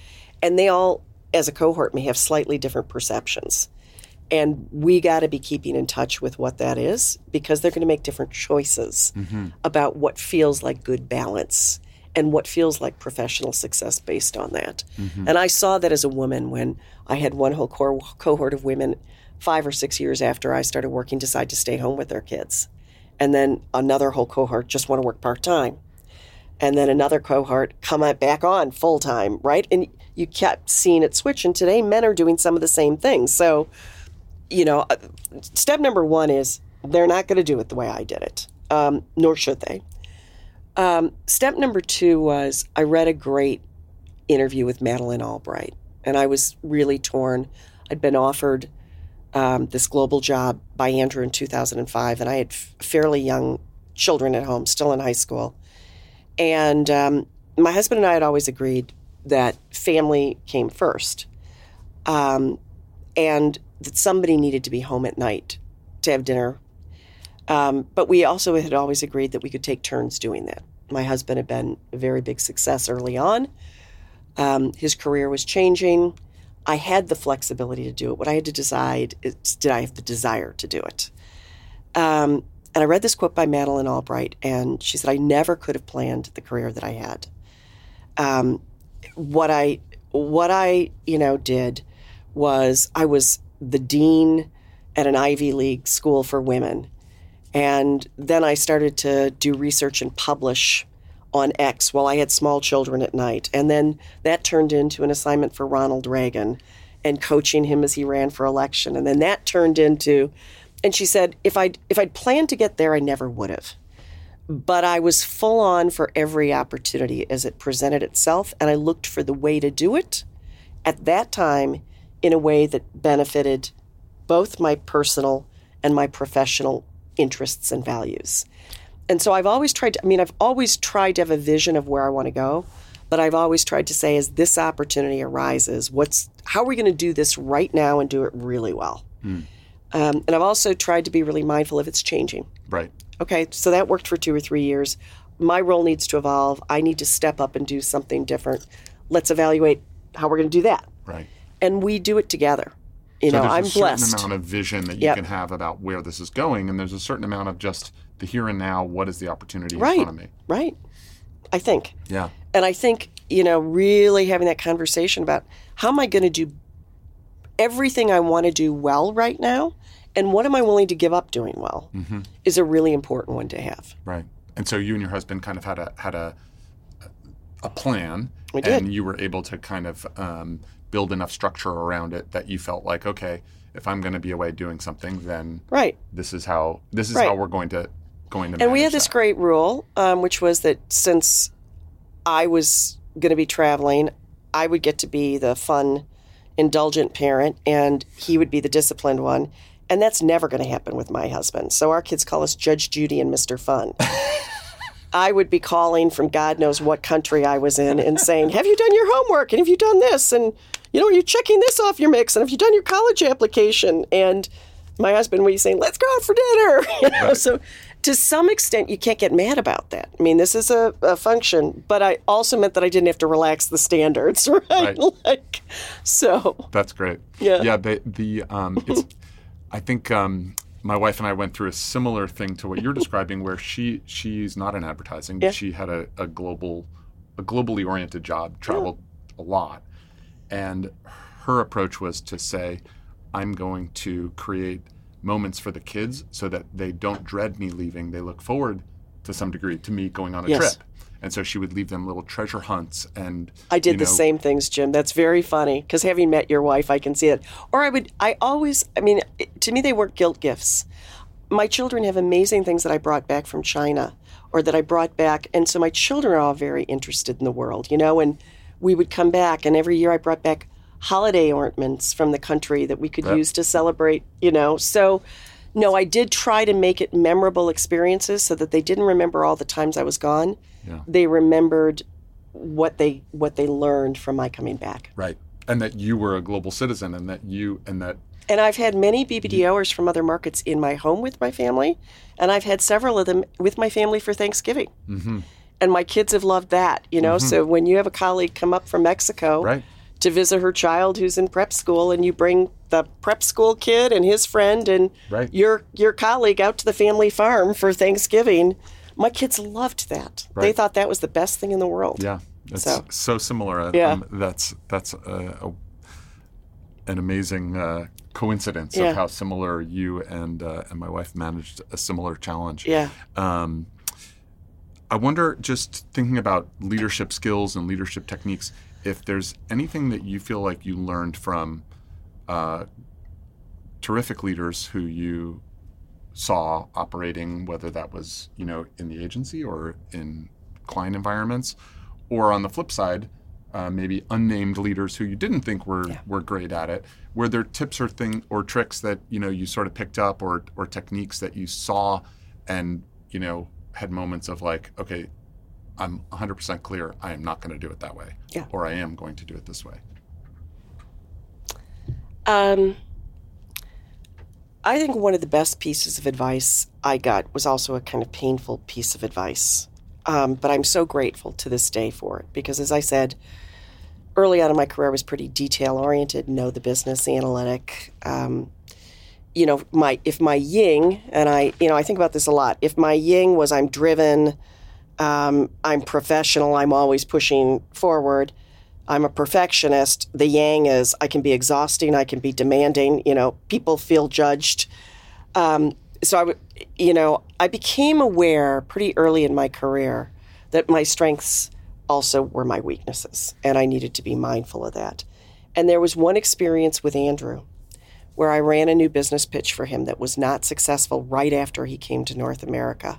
And they all, as a cohort, may have slightly different perceptions. And we got to be keeping in touch with what that is because they're going to make different choices mm-hmm. about what feels like good balance and what feels like professional success based on that. Mm-hmm. And I saw that as a woman when I had one whole core, cohort of women five or six years after I started working decide to stay home with their kids and then another whole cohort just want to work part time, and then another cohort come back on full time, right? And you kept seeing it switch. And today, men are doing some of the same things. So, you know, uh, step number one is they're not going to do it the way I did it, um, nor should they. Um, step number two was I read a great interview with Madeleine Albright, and I was really torn. I'd been offered um, this global job by Andrew in 2005, and I had f- fairly young children at home, still in high school. And um, my husband and I had always agreed that family came first, um, and that somebody needed to be home at night to have dinner. Um, but we also had always agreed that we could take turns doing that. My husband had been a very big success early on. Um, his career was changing. I had the flexibility to do it. What I had to decide is did I have the desire to do it? Um, and I read this quote by Madeleine Albright, and she said, I never could have planned the career that I had. Um, what I what I you know did was I was the dean at an Ivy League school for women, and then I started to do research and publish on X while I had small children at night. And then that turned into an assignment for Ronald Reagan. and coaching him as he ran for election. And then that turned into, and she said, if I'd, if I'd planned to get there, I never would have. But I was full on for every opportunity as it presented itself, and I looked for the way to do it at that time in a way that benefited both my personal and my professional interests and values. And so I've always tried to, I mean, I've always tried to have a vision of where I want to go, but I've always tried to say, as this opportunity arises, what's, how are we going to do this right now and do it really well? Um, and I've also tried to be really mindful of it's changing. Right. Okay, so that worked for two or three years. My role needs to evolve. I need to step up and do something different. Let's evaluate how we're going to do that. Right. And we do it together. You know, there's I'm a certain blessed. amount of vision that you Yep. can have about where this is going, and there's a certain amount of just the here and now. What is the opportunity Right. in front of me? Right. I think. Yeah. And I think, you know, really having that conversation about how am I going to do everything I want to do well right now and what am I willing to give up doing well Mm-hmm. is a really important one to have. Right. And so you and your husband kind of had a had a a plan, We did. and you were able to kind of um, build enough structure around it that you felt like, okay, if I'm going to be away doing something, then Right. this is how this is Right. how we're going to going to. And we had this that. great rule, um, which was that since I was going to be traveling, I would get to be the fun, indulgent parent, and he would be the disciplined one. And that's never going to happen with my husband. So our kids call us Judge Judy and Mr. Fun. I would be calling from God knows what country I was in and saying, Have you done your homework? And have you done this? And, you know, are you checking this off your mix? And have you done your college application? And my husband would be saying, Let's go out for dinner. You know, So to some extent, you can't get mad about that. I mean, this is a, a function, but I also meant that I didn't have to relax the standards, right? Right. Like, so, That's great. Yeah. Yeah. The the um, it's, I think um, my wife and I went through a similar thing to what you're describing, where she she's not in advertising, but Yeah. she had a, a global a globally oriented job, traveled a lot, and her approach was to say, I'm going to create moments for the kids so that they don't dread me leaving. They look forward to some degree to me going on a Yes. trip. And so she would leave them little treasure hunts and I did you the same things, Jim. That's very funny because having met your wife, I can see it. Or I would, I always, I mean, to me, they weren't guilt gifts. My children have amazing things that I brought back from China or that I brought back. And so my children are all very interested in the world, you know, and we would come back. And every year I brought back holiday ornaments from the country that we could use to celebrate, you know. So, no, I did try to make it memorable experiences so that they didn't remember all the times I was gone. Yeah. They remembered what they what they learned from my coming back. Right. And that you were a global citizen and that you and that And I've had many BBDOers from other markets in my home with my family, and I've had several of them with my family for Thanksgiving. Mm-hmm. And my kids have loved that, you know. So when you have a colleague come up from Mexico right. To visit her child who's in prep school, and you bring the prep school kid and his friend and Right. your your colleague out to the family farm for Thanksgiving, my kids loved that. They thought that was the best thing in the world. Yeah. It's so, So- similar. Uh, Yeah. Um, that's that's a, a, an amazing uh, coincidence Yeah. of how similar you and uh, and my wife managed a similar challenge. Yeah. Um, I wonder, just thinking about leadership skills and leadership techniques, if there's anything that you feel like you learned from uh, terrific leaders who you saw operating, whether that was you know in the agency or in client environments, or on the flip side, uh, maybe unnamed leaders who you didn't think were Yeah. were great at it. Were there tips or thing or tricks that you know you sort of picked up, or or techniques that you saw, and you know had moments of like, okay, I'm 100% clear, I am not going to do it that way, Yeah. or I am going to do it this way. Um, I think one of the best pieces of advice I got was also a kind of painful piece of advice. Um, but I'm so grateful to this day for it because, as I said, early on in my career, I was pretty detail oriented, know the business, analytic. Um, you know, my if my ying and I, you know, I think about this a lot. If my ying was I'm driven, um, I'm professional, I'm always pushing forward. I'm a perfectionist. The yang is I can be exhausting, I can be demanding. You know, people feel judged. Um, so I, you know, I became aware pretty early in my career that my strengths also were my weaknesses, and I needed to be mindful of that. And there was one experience with Andrew where I ran a new business pitch for him that was not successful right after he came to North America.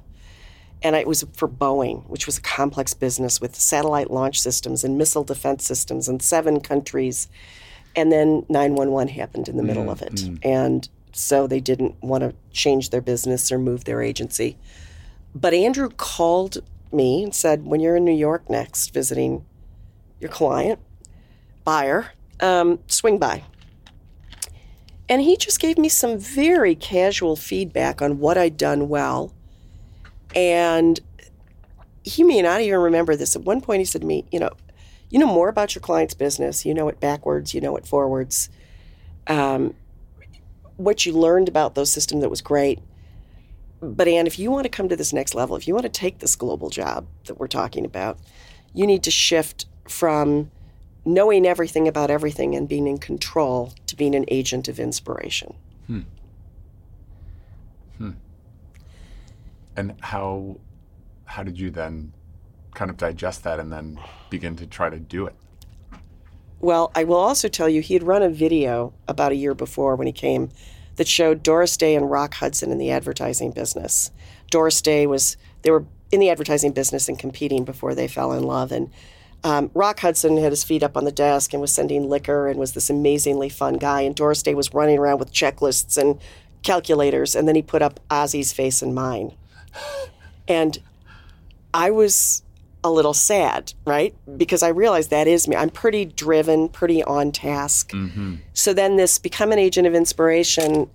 And it was for Boeing, which was a complex business with satellite launch systems and missile defense systems in seven countries. And then 911 happened in the middle of it. And so they didn't want to change their business or move their agency. But Andrew called me and said, When you're in New York next visiting your client, Bayer, um, swing by. And he just gave me some very casual feedback on what I'd done well. And he may not even remember this. At one point, he said to me, You know, you know more about your client's business. You know it backwards, you know it forwards. Um, what you learned about those systems that was great. But Anne, if you want to come to this next level, if you want to take this global job that we're talking about, you need to shift from knowing everything about everything and being in control to being an agent of inspiration. And how how did you then kind of digest that and then begin to try to do it? Well, I will also tell you, he had run a video about a year before when he came that showed Doris Day and Rock Hudson in the advertising business. Doris Day was, they were in the advertising business and competing before they fell in love. And um, Rock Hudson had his feet up on the desk and was sending liquor and was this amazingly fun guy. And Doris Day was running around with checklists and calculators. And then he put up Ozzy's face and mine. And I was a little sad, right? Because I realized that is me. I'm pretty driven, pretty on task. Mm-hmm. So then this become an agent of inspiration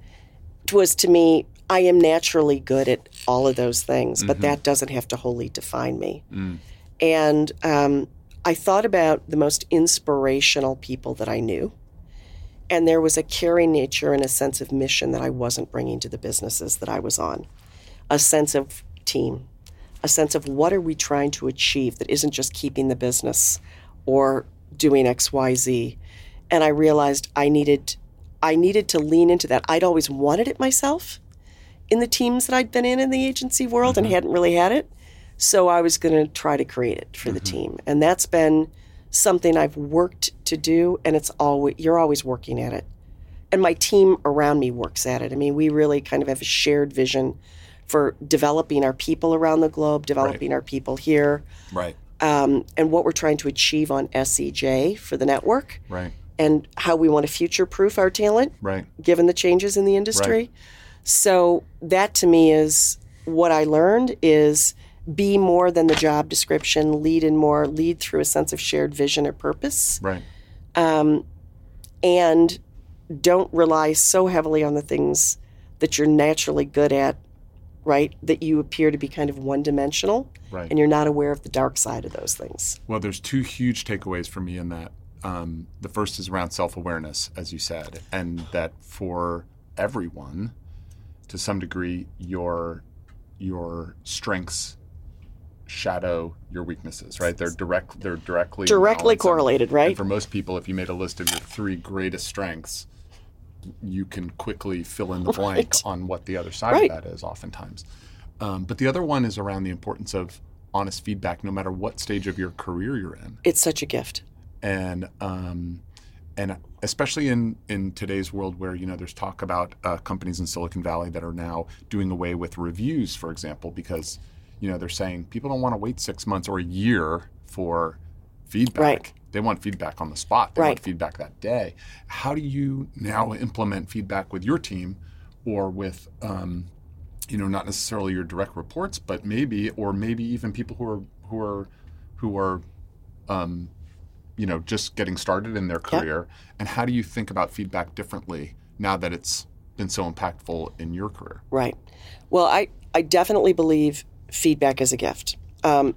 was to me, I am naturally good at all of those things, but mm-hmm. that doesn't have to wholly define me. Mm. And um, I thought about the most inspirational people that I knew. And there was a caring nature and a sense of mission that I wasn't bringing to the businesses that I was on. A sense of team, a sense of what are we trying to achieve that isn't just keeping the business or doing XYZ. And I realized I needed I needed to lean into that. I'd always wanted it myself in the teams that I'd been in in the agency world and mm-hmm. hadn't really had it. So I was going to try to create it for the mm-hmm. team. And that's been something I've worked to do and it's always you're always working at it. And my team around me works at it. I mean, we really kind of have a shared vision for developing our people around the globe, developing our people here, Right. um, and what we're trying to achieve on SCJ for the network, Right. and how we want to future proof our talent Right. given the changes in the industry. So that to me is what I learned is be more than the job description, lead in more, lead through a sense of shared vision or purpose, Right. and don't rely so heavily on the things that you're naturally good at, right? That you appear to be kind of one dimensional Right. and you're not aware of the dark side of those things. Well, there's two huge takeaways for me in that. Um, the first is around self awareness, as you said, and that for everyone, to some degree, your your strengths shadow your weaknesses, right? They're direct. They're directly Directly correlated, right? And for most people, if you made a list of your three greatest strengths, you can quickly fill in the blank Right. on what the other side Right. of that is, oftentimes. Um, but the other one is around the importance of honest feedback, no matter what stage of your career you're in, It's such a gift. and um, and especially in in today's world where you know there's talk about uh, companies in Silicon Valley that are now doing away with reviews, for example, because you know they're saying people don't want to wait six months or a year for feedback. Right. They want feedback on the spot. They want feedback that day. How do you now implement feedback with your team or with um, you know not necessarily your direct reports, but maybe or maybe even people who are who are who are um, you know just getting started in their career and how do you think about feedback differently now that it's been so impactful in your career Right. Well, I, I definitely believe feedback is a gift. Um,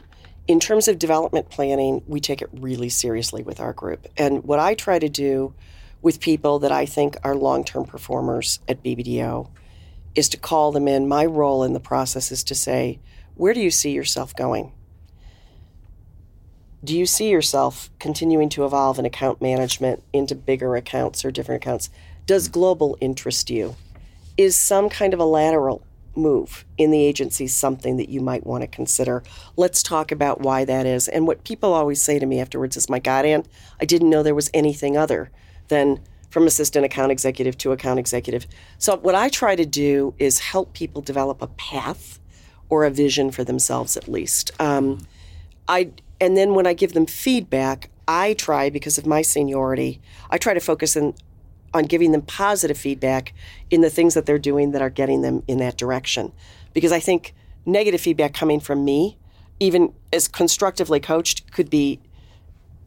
in terms of development planning, we take it really seriously with our group. And what I try to do with people that I think are long term performers at BBDO is to call them in. My role in the process is to say, where do you see yourself going? Do you see yourself continuing to evolve in account management into bigger accounts or different accounts? Does global interest you? is some kind of a lateral move in the agency something that you might want to consider? Let's talk about why that is. And what people always say to me afterwards is, my God, Anne, I didn't know there was anything other than from assistant account executive to account executive. So, what I try to do is help people develop a path or a vision for themselves at least. Um, I and then when I give them feedback, I try because of my seniority, I try to focus in, on giving them positive feedback in the things that they're doing that are getting them in that direction. Because I think negative feedback coming from me, even as constructively coached, could be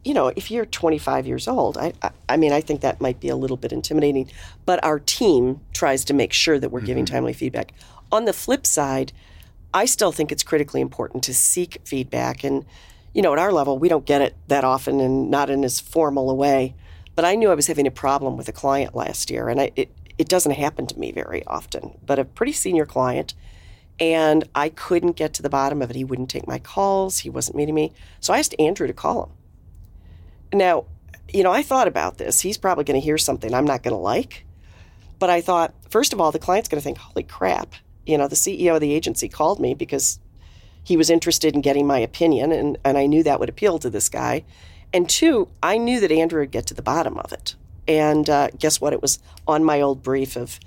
you know, if you're 25 years old, I, I, I, mean, I think that might be a little bit intimidating. But our team tries to make sure that we're mm-hmm. giving timely feedback. On the flip side, I still think it's critically important to seek feedback. And, you know, at our level, we don't get it that often and not in as formal a way. But I knew I was having a problem with a client last year, and I, it, it doesn't happen to me very often, but a pretty senior client. And I couldn't get to the bottom of it. He wouldn't take my calls, he wasn't meeting me. So I asked Andrew to call him. Now, you know, I thought about this. He's probably going to hear something I'm not going to like. But I thought, first of all, the client's going to think, holy crap. You know, the CEO of the agency called me because he was interested in getting my opinion, and, and I knew that would appeal to this guy. And two, I knew that Andrew would get to the bottom of it. And uh, guess what? It was on my old brief of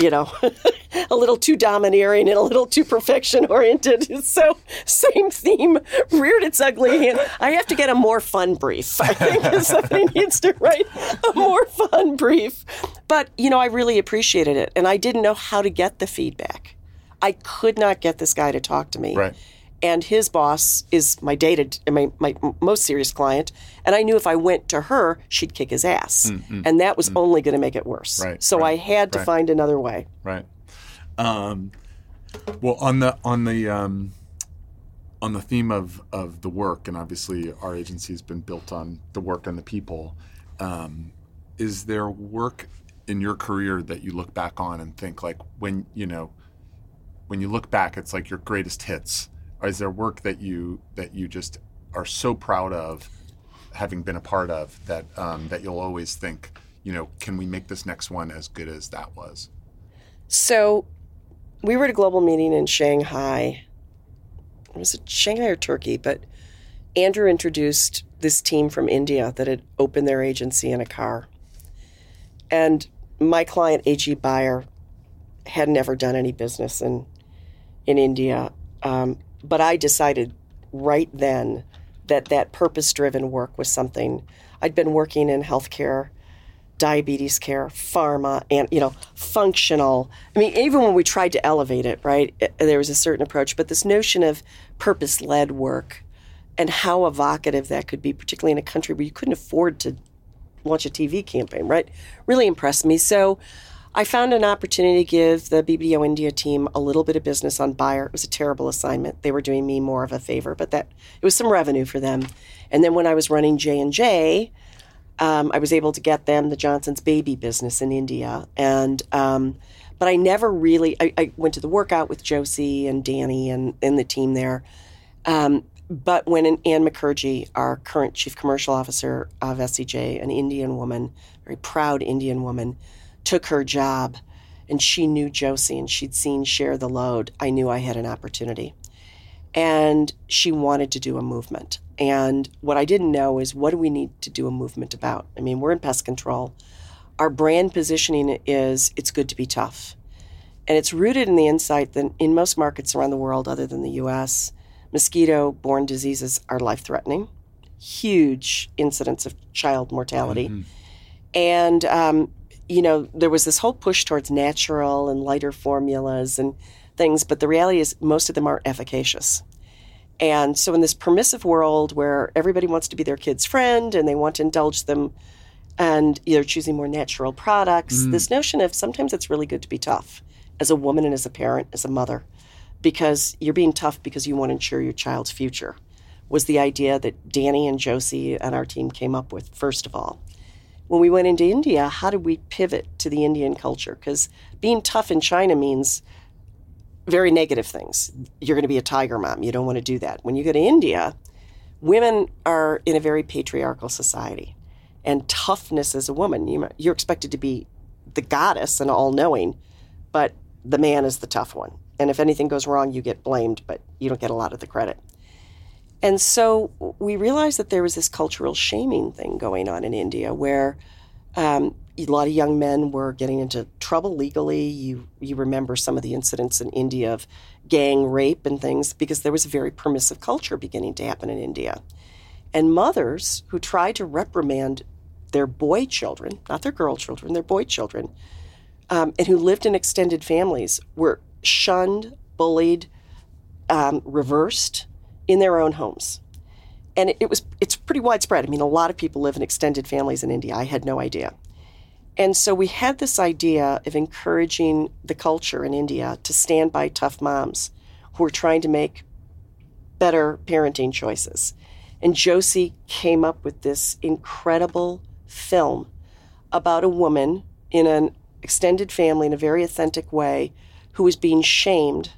you know, a little too domineering and a little too perfection oriented. So, same theme reared its ugly hand. I have to get a more fun brief. I think somebody needs to write a more fun brief. But, you know, I really appreciated it. And I didn't know how to get the feedback. I could not get this guy to talk to me. Right and his boss is my dated my, my most serious client and i knew if i went to her she'd kick his ass mm-hmm. and that was mm-hmm. only going to make it worse right, so right, i had to right. find another way right um, well on the on the um, on the theme of of the work and obviously our agency has been built on the work and the people um, is there work in your career that you look back on and think like when you know when you look back it's like your greatest hits is there work that you that you just are so proud of having been a part of that um, that you'll always think, you know, can we make this next one as good as that was? So, we were at a global meeting in Shanghai. it Was it Shanghai or Turkey? But Andrew introduced this team from India that had opened their agency in a car. And my client, A.G. Bayer had never done any business in in India. Um, but I decided right then that that purpose driven work was something I'd been working in healthcare, diabetes care, pharma, and you know, functional. I mean, even when we tried to elevate it, right, it, there was a certain approach, but this notion of purpose led work and how evocative that could be, particularly in a country where you couldn't afford to launch a TV campaign, right, really impressed me. So I found an opportunity to give the BBDO India team a little bit of business on Bayer. It was a terrible assignment. They were doing me more of a favor, but that it was some revenue for them. And then when I was running J and J, um, I was able to get them the Johnson's baby business in India, and um, but I never really. I, I, went to the workout with Josy and Danny and, and the team there. Um, but when Anne Mukherjee, our current chief commercial officer of SCJ, an Indian woman, very proud Indian woman, took her job and she knew Josy and she'd seen Share the Load, I knew I had an opportunity. And she wanted to do a movement. And what I didn't know is what do we need to do a movement about? I mean, we're in pest control. Our brand positioning is it's good to be tough. And it's rooted in the insight that in most markets around the world, other than the US, mosquito borne diseases are life threatening, huge incidence of child mortality. Mm-hmm. And um, you know, there was this whole push towards natural and lighter formulas and things, but the reality is most of them aren't efficacious. And so, in this permissive world where everybody wants to be their kid's friend and they want to indulge them and they're choosing more natural products, mm. this notion of sometimes it's really good to be tough as a woman and as a parent, as a mother, because you're being tough because you want to ensure your child's future was the idea that Danny and Josy and our team came up with, first of all when we went into India, how did we pivot to the Indian culture? Because being tough in China means very negative things. You're going to be a tiger mom. You don't want to do that. When you go to India, women are in a very patriarchal society. And toughness as a woman, you're expected to be the goddess and all knowing, but the man is the tough one. And if anything goes wrong, you get blamed, but you don't get a lot of the credit. And so we realized that there was this cultural shaming thing going on in India where um, a lot of young men were getting into trouble legally. You you remember some of the incidents in India of gang rape and things because there was a very permissive culture beginning to happen in India. And mothers who tried to reprimand their boy children, not their girl children, their boy children, um, and who lived in extended families were shunned, bullied, um, reversed in their own homes. And it, it was it's pretty widespread. I mean, a lot of people live in extended families in India. I had no idea. And so we had this idea of encouraging the culture in India to stand by tough moms who are trying to make better parenting choices. And Josy came up with this incredible film about a woman in an extended family in a very authentic way who was being shamed.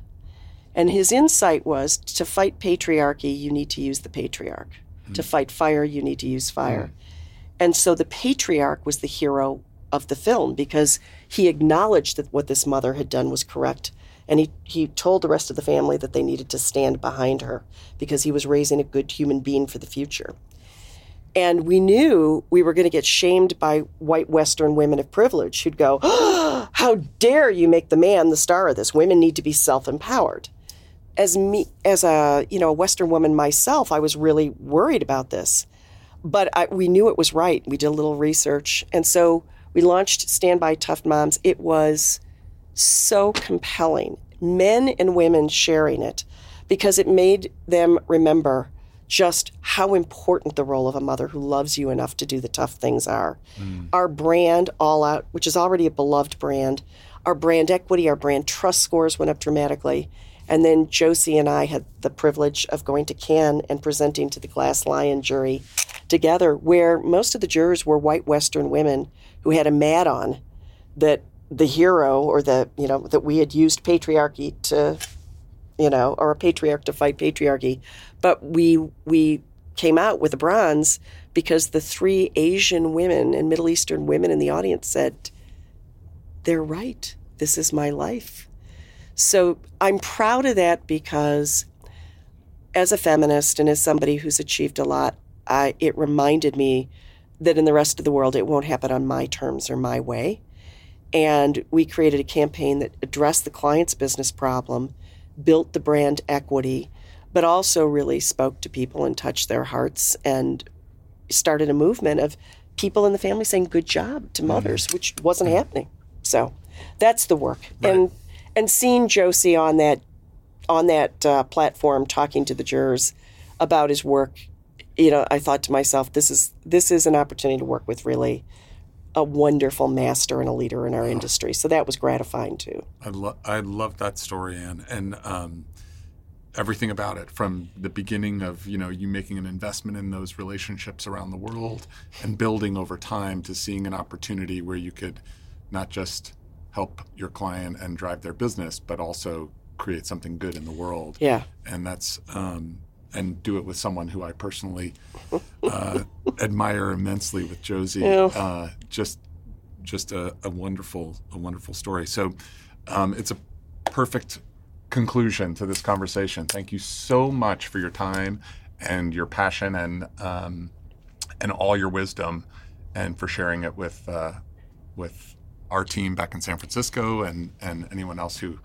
And his insight was to fight patriarchy, you need to use the patriarch. Mm. To fight fire, you need to use fire. Mm. And so the patriarch was the hero of the film because he acknowledged that what this mother had done was correct. And he, he told the rest of the family that they needed to stand behind her because he was raising a good human being for the future. And we knew we were going to get shamed by white Western women of privilege who'd go, oh, How dare you make the man the star of this? Women need to be self empowered. As me, as a you know a Western woman myself, I was really worried about this, but I, we knew it was right. We did a little research, and so we launched Standby Tough Moms. It was so compelling, men and women sharing it, because it made them remember just how important the role of a mother who loves you enough to do the tough things are. Mm. Our brand, All Out, which is already a beloved brand, our brand equity, our brand trust scores went up dramatically. And then Josy and I had the privilege of going to Cannes and presenting to the Glass Lion jury together, where most of the jurors were white Western women who had a mad on that the hero or the, you know, that we had used patriarchy to you know, or a patriarch to fight patriarchy. But we we came out with a bronze because the three Asian women and Middle Eastern women in the audience said, "They're right. This is my life." So I'm proud of that because, as a feminist and as somebody who's achieved a lot, I, it reminded me that in the rest of the world it won't happen on my terms or my way. And we created a campaign that addressed the client's business problem built the brand equity, but also really spoke to people and touched their hearts and started a movement of people in the family saying good job to mm-hmm. mothers, which wasn't happening. So that's the work. Right. And and seeing Josy on that on that uh, platform talking to the jurors about his work, you know, I thought to myself, this is this is an opportunity to work with really a wonderful master and a leader in our industry. So that was gratifying too. I love I love that story, Anne, and um, everything about it from the beginning of you know you making an investment in those relationships around the world and building over time to seeing an opportunity where you could not just help your client and drive their business, but also create something good in the world. Yeah, and that's. Um, and do it with someone who I personally uh, admire immensely with Josy. Yeah. Uh, just just a, a, wonderful a wonderful story. So um, it's a perfect conclusion to this conversation. Thank you so much for your time and your passion and um, and all your wisdom, and for sharing it with uh, with our team back in San Francisco and and anyone else who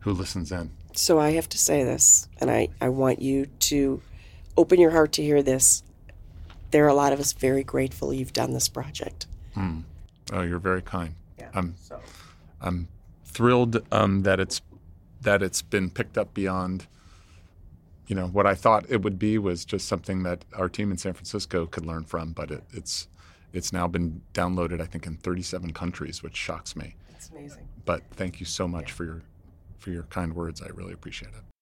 who listens in. So I have to say this, and I, I want you to open your heart to hear this. There are a lot of us very grateful you've done this project. Hmm. Oh, you're very kind. Yeah. I'm, so. I'm thrilled um, that it's that it's been picked up beyond. You know what I thought it would be was just something that our team in San Francisco could learn from, but it, it's it's now been downloaded, I think, in 37 countries, which shocks me. It's amazing. But thank you so much yeah. for your for your kind words. I really appreciate it.